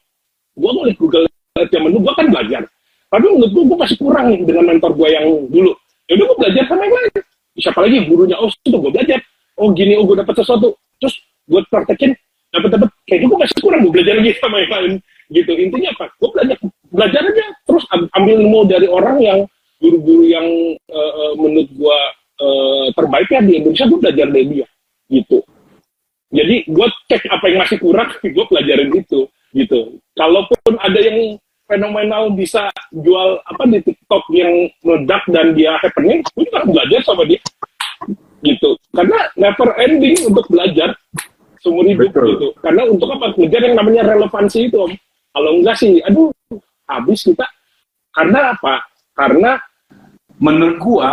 Gue ngulik Google Ads zaman dulu, gue kan belajar. Tapi menurut gue, gue masih kurang nih dengan mentor gue yang dulu. Ya udah gue belajar sama yang lain. Siapa lagi gurunya? Oh itu gue belajar. Oh gini, oh gue dapat sesuatu. Terus gue praktekin, dapat dapat. Kayaknya gue masih kurang gue belajar lagi sama yang lain. Gitu. Intinya apa? Gue belajar belajar aja terus ambil ilmu dari orang yang guru-guru yang uh, menurut gua uh, terbaiknya di Indonesia gua belajar dari dia gitu jadi gua cek apa yang masih kurang gua pelajarin itu gitu kalaupun ada yang fenomenal bisa jual apa di TikTok yang meledak dan dia happening, gue juga belajar sama dia gitu. Karena never ending untuk belajar seumur hidup Betul. gitu. Karena untuk apa? Ngejar yang namanya relevansi itu om. Kalau enggak sih, aduh habis kita. Karena apa? Karena menurut gua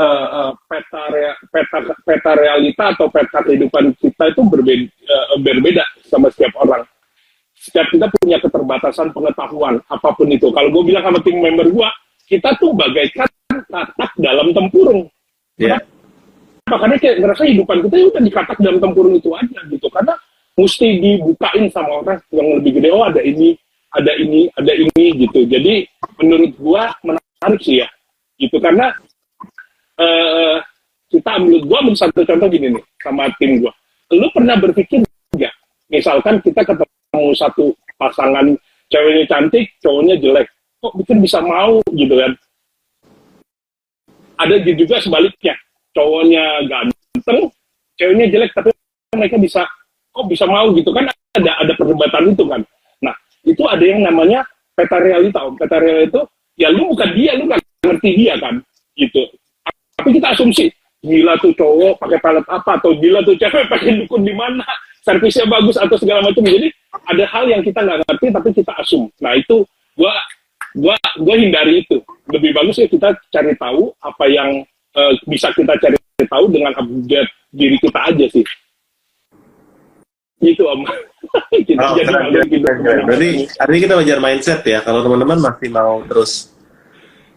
uh, uh, peta rea, peta peta realita atau peta kehidupan kita itu berbeda uh, berbeda sama setiap orang setiap kita punya keterbatasan pengetahuan apa pun itu. Kalau gue bilang sama tim member gue, kita tuh bagaikan katak dalam tempurung. Yeah. Makanya kayak ngerasa hidupan kita ya udah dikatak dalam tempurung itu aja gitu. Karena mesti dibukain sama orang yang lebih gede. Oh ada ini, ada ini, ada ini gitu. Jadi menurut gue menarik sih ya. Gitu karena uh, kita ambil gue ambil satu contoh gini nih sama tim gue. Lu pernah berpikir nggak? Misalkan kita ketemu satu pasangan ceweknya cantik, cowoknya jelek. Kok bikin bisa mau gitu kan? Ada juga sebaliknya, cowoknya ganteng, ceweknya jelek, tapi mereka bisa kok bisa mau gitu kan? Ada ada perdebatan itu kan. Nah, itu ada yang namanya peta realita. Om. Peta realita itu ya lu bukan dia, lu gak ngerti dia kan, gitu. Tapi kita asumsi, gila tuh cowok pakai palet apa atau gila tuh cewek pakai dukun di mana servisnya bagus atau segala macam jadi ada hal yang kita nggak ngerti tapi kita asum nah itu gua gua gua hindari itu lebih bagus ya kita cari tahu apa yang uh, bisa kita cari tahu dengan update diri kita aja sih. Gitu om. Kita oh, jadi gitu. berarti artinya kita wajar mindset ya. Kalau teman-teman masih mau terus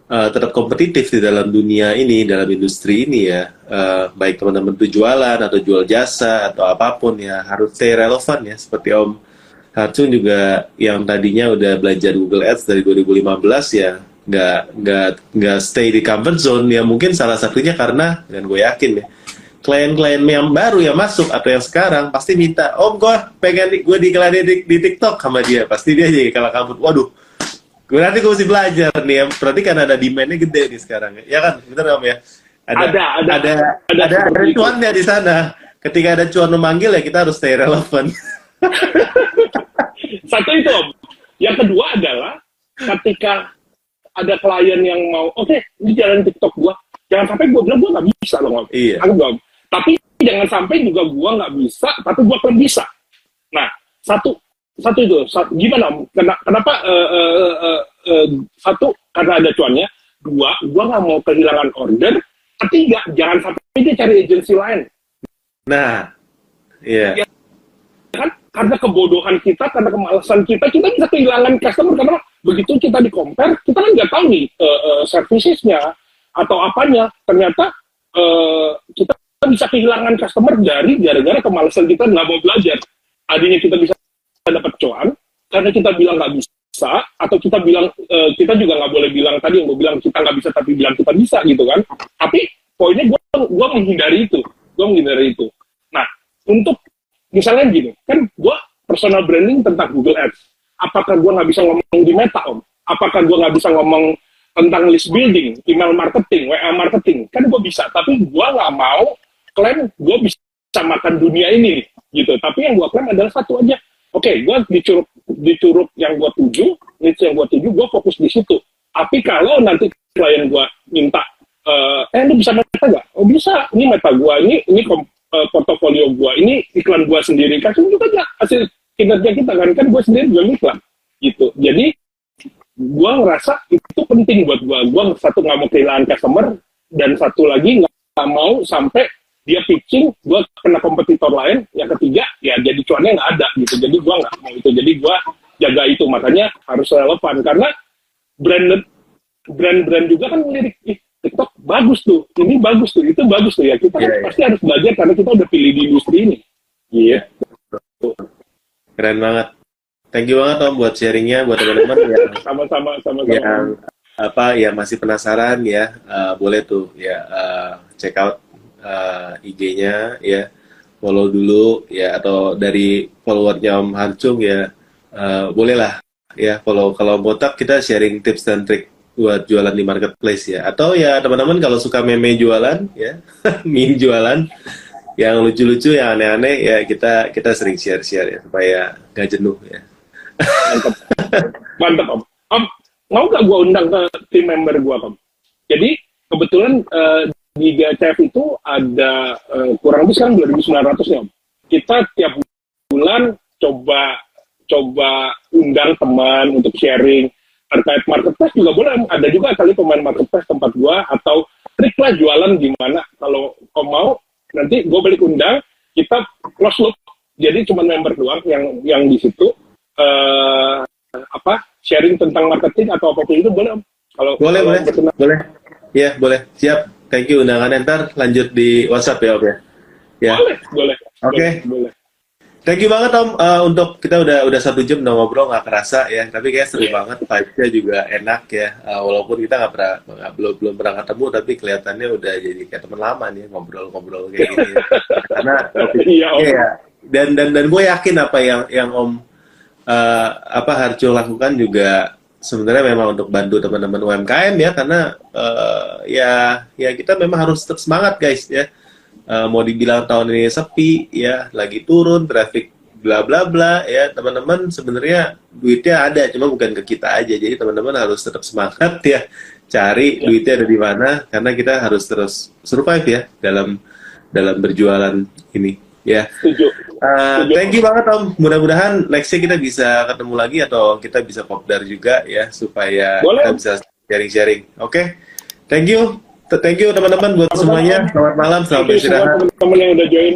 uh, tetap kompetitif di dalam dunia ini, dalam industri ini ya, uh, baik teman-teman itu jualan atau jual jasa atau apa pun ya, harus stay relevan ya, seperti Om Harcun juga yang tadinya udah belajar Google Ads dari 2015 ya, nggak nggak nggak stay di comfort zone ya mungkin salah satunya karena dan gue yakin ya klien-klien yang baru yang masuk atau yang sekarang pasti minta om gue pengen gue di di, di TikTok sama dia pasti dia jadi kalau kabut waduh Berarti gue mesti belajar nih ya. Berarti kan ada demandnya gede nih sekarang. Ya kan, bener om ya? Ada, ada, ada, ada, ada, ada, ada cuannya di sana. Ketika ada cuan memanggil ya kita harus stay relevan. Satu itu om. Yang kedua adalah ketika ada klien yang mau, oke, okay, ini jalan TikTok gua. Jangan sampai gua bilang gua nggak bisa loh om. Iya. Aku gak, tapi jangan sampai juga gua nggak bisa, tapi gua kan bisa. Nah, satu satu itu satu, gimana kenapa uh, uh, uh, uh, satu karena ada cuannya dua gua nggak mau kehilangan order ketiga jangan sampai dia cari agensi lain nah iya yeah. ya, kan karena kebodohan kita karena kemalasan kita kita bisa kehilangan customer karena begitu kita di compare kita kan nggak tahu nih uh, uh, servicesnya atau apanya. Ternyata uh, kita bisa kehilangan customer dari gara-gara kemalasan kita nggak mau belajar. Adinya kita bisa dapat cuan karena kita bilang nggak bisa atau kita bilang uh, kita juga nggak boleh bilang tadi yang gue bilang kita nggak bisa tapi bilang kita bisa gitu kan. Tapi poinnya gue gue menghindari itu gue menghindari itu. Nah untuk misalnya gini kan gue personal branding tentang Google Ads. Apakah gue nggak bisa ngomong di Meta om? Apakah gue nggak bisa ngomong tentang list building email marketing WA marketing? Kan gue bisa tapi gue nggak mau klaim gue bisa makan dunia ini gitu. Tapi yang gue klaim adalah satu aja. Oke gue di curug di curug yang gue tuju niche yang gue tuju gue fokus di situ. Tapi kalau nanti klien gue minta uh, eh lu bisa meta gak? oh bisa. Ini meta gue ini ini uh, portofolio gue ini iklan gue sendiri. Kasih juga aja hasil kinerja kita kan? Kan gue sendiri juga iklan gitu. Jadi gue ngerasa itu penting buat gue gue satu nggak mau kehilangan customer dan satu lagi nggak mau sampai dia pitching, gue kena kompetitor lain, yang ketiga ya jadi cuannya nggak ada gitu. Jadi gue nggak mau itu. Jadi gue jaga itu. Makanya harus relevan. Karena brand brand-brand juga kan melirik ih TikTok bagus tuh, ini bagus tuh, itu bagus tuh ya. Kita yeah, kan yeah. pasti harus belajar karena kita udah pilih di industri ini. Iya. Yeah. Keren banget. Thank you banget Om buat sharingnya buat teman-teman yang sama-sama sama-sama yang apa ya masih penasaran ya uh, boleh tuh ya uh, check out uh, IG-nya ya follow dulu ya atau dari followernya Om Hancung ya uh, bolehlah ya follow kalau botak kita sharing tips dan trik buat jualan di marketplace ya. Atau ya teman-teman kalau suka meme jualan ya meme jualan yang lucu-lucu yang aneh-aneh ya kita kita sering share-share ya supaya gak jenuh ya. Mantap mantap om. Om mau gak gue undang ke tim member gue om? Jadi kebetulan uh, di GCF itu ada uh, kurang lebih sekarang 2.900 ya om. Kita tiap bulan coba coba undang teman untuk sharing terkait marketplace juga boleh. Ada juga kali pemain marketplace tempat gua atau trik lah jualan gimana kalau kau mau nanti gua balik undang kita close loop. Jadi cuma member doang yang yang di situ. Uh, apa sharing tentang marketing atau apa pun itu boleh kalau boleh kalau boleh. berkenan. boleh. Ya boleh. Siap. Thank you undangan ntar lanjut di WhatsApp ya oke ya? Boleh boleh. Oke. Okay. boleh Thank you banget Om. Uh, untuk kita udah udah satu jam udah ngobrol nggak kerasa ya, tapi kayak seru banget, vibe-nya juga enak ya. Uh, walaupun kita nggak pernah gak, belum belum pernah ketemu, tapi kelihatannya udah jadi kayak teman lama nih ngobrol-ngobrol kayak gini. Karena iya, ya, dan dan dan gue yakin apa yang yang Om uh, apa Harjo lakukan juga sebenarnya memang untuk bantu teman-teman UMKM ya, karena uh, ya ya kita memang harus tetap semangat guys ya uh, mau dibilang tahun ini sepi ya lagi turun traffic bla bla bla ya teman-teman sebenarnya duitnya ada cuma bukan ke kita aja jadi teman-teman harus tetap semangat ya cari ya. duitnya ada di mana karena kita harus terus survive ya dalam dalam berjualan ini ya. Uh, thank you banget Om. Mudah-mudahan nextnya kita bisa ketemu lagi atau kita bisa kopdar juga ya supaya Boleh. kita bisa sharing-sharing. Oke, okay? thank you. Thank you teman-teman buat semuanya. Selamat malam, selamat beristirahat. Teman-teman yang udah join.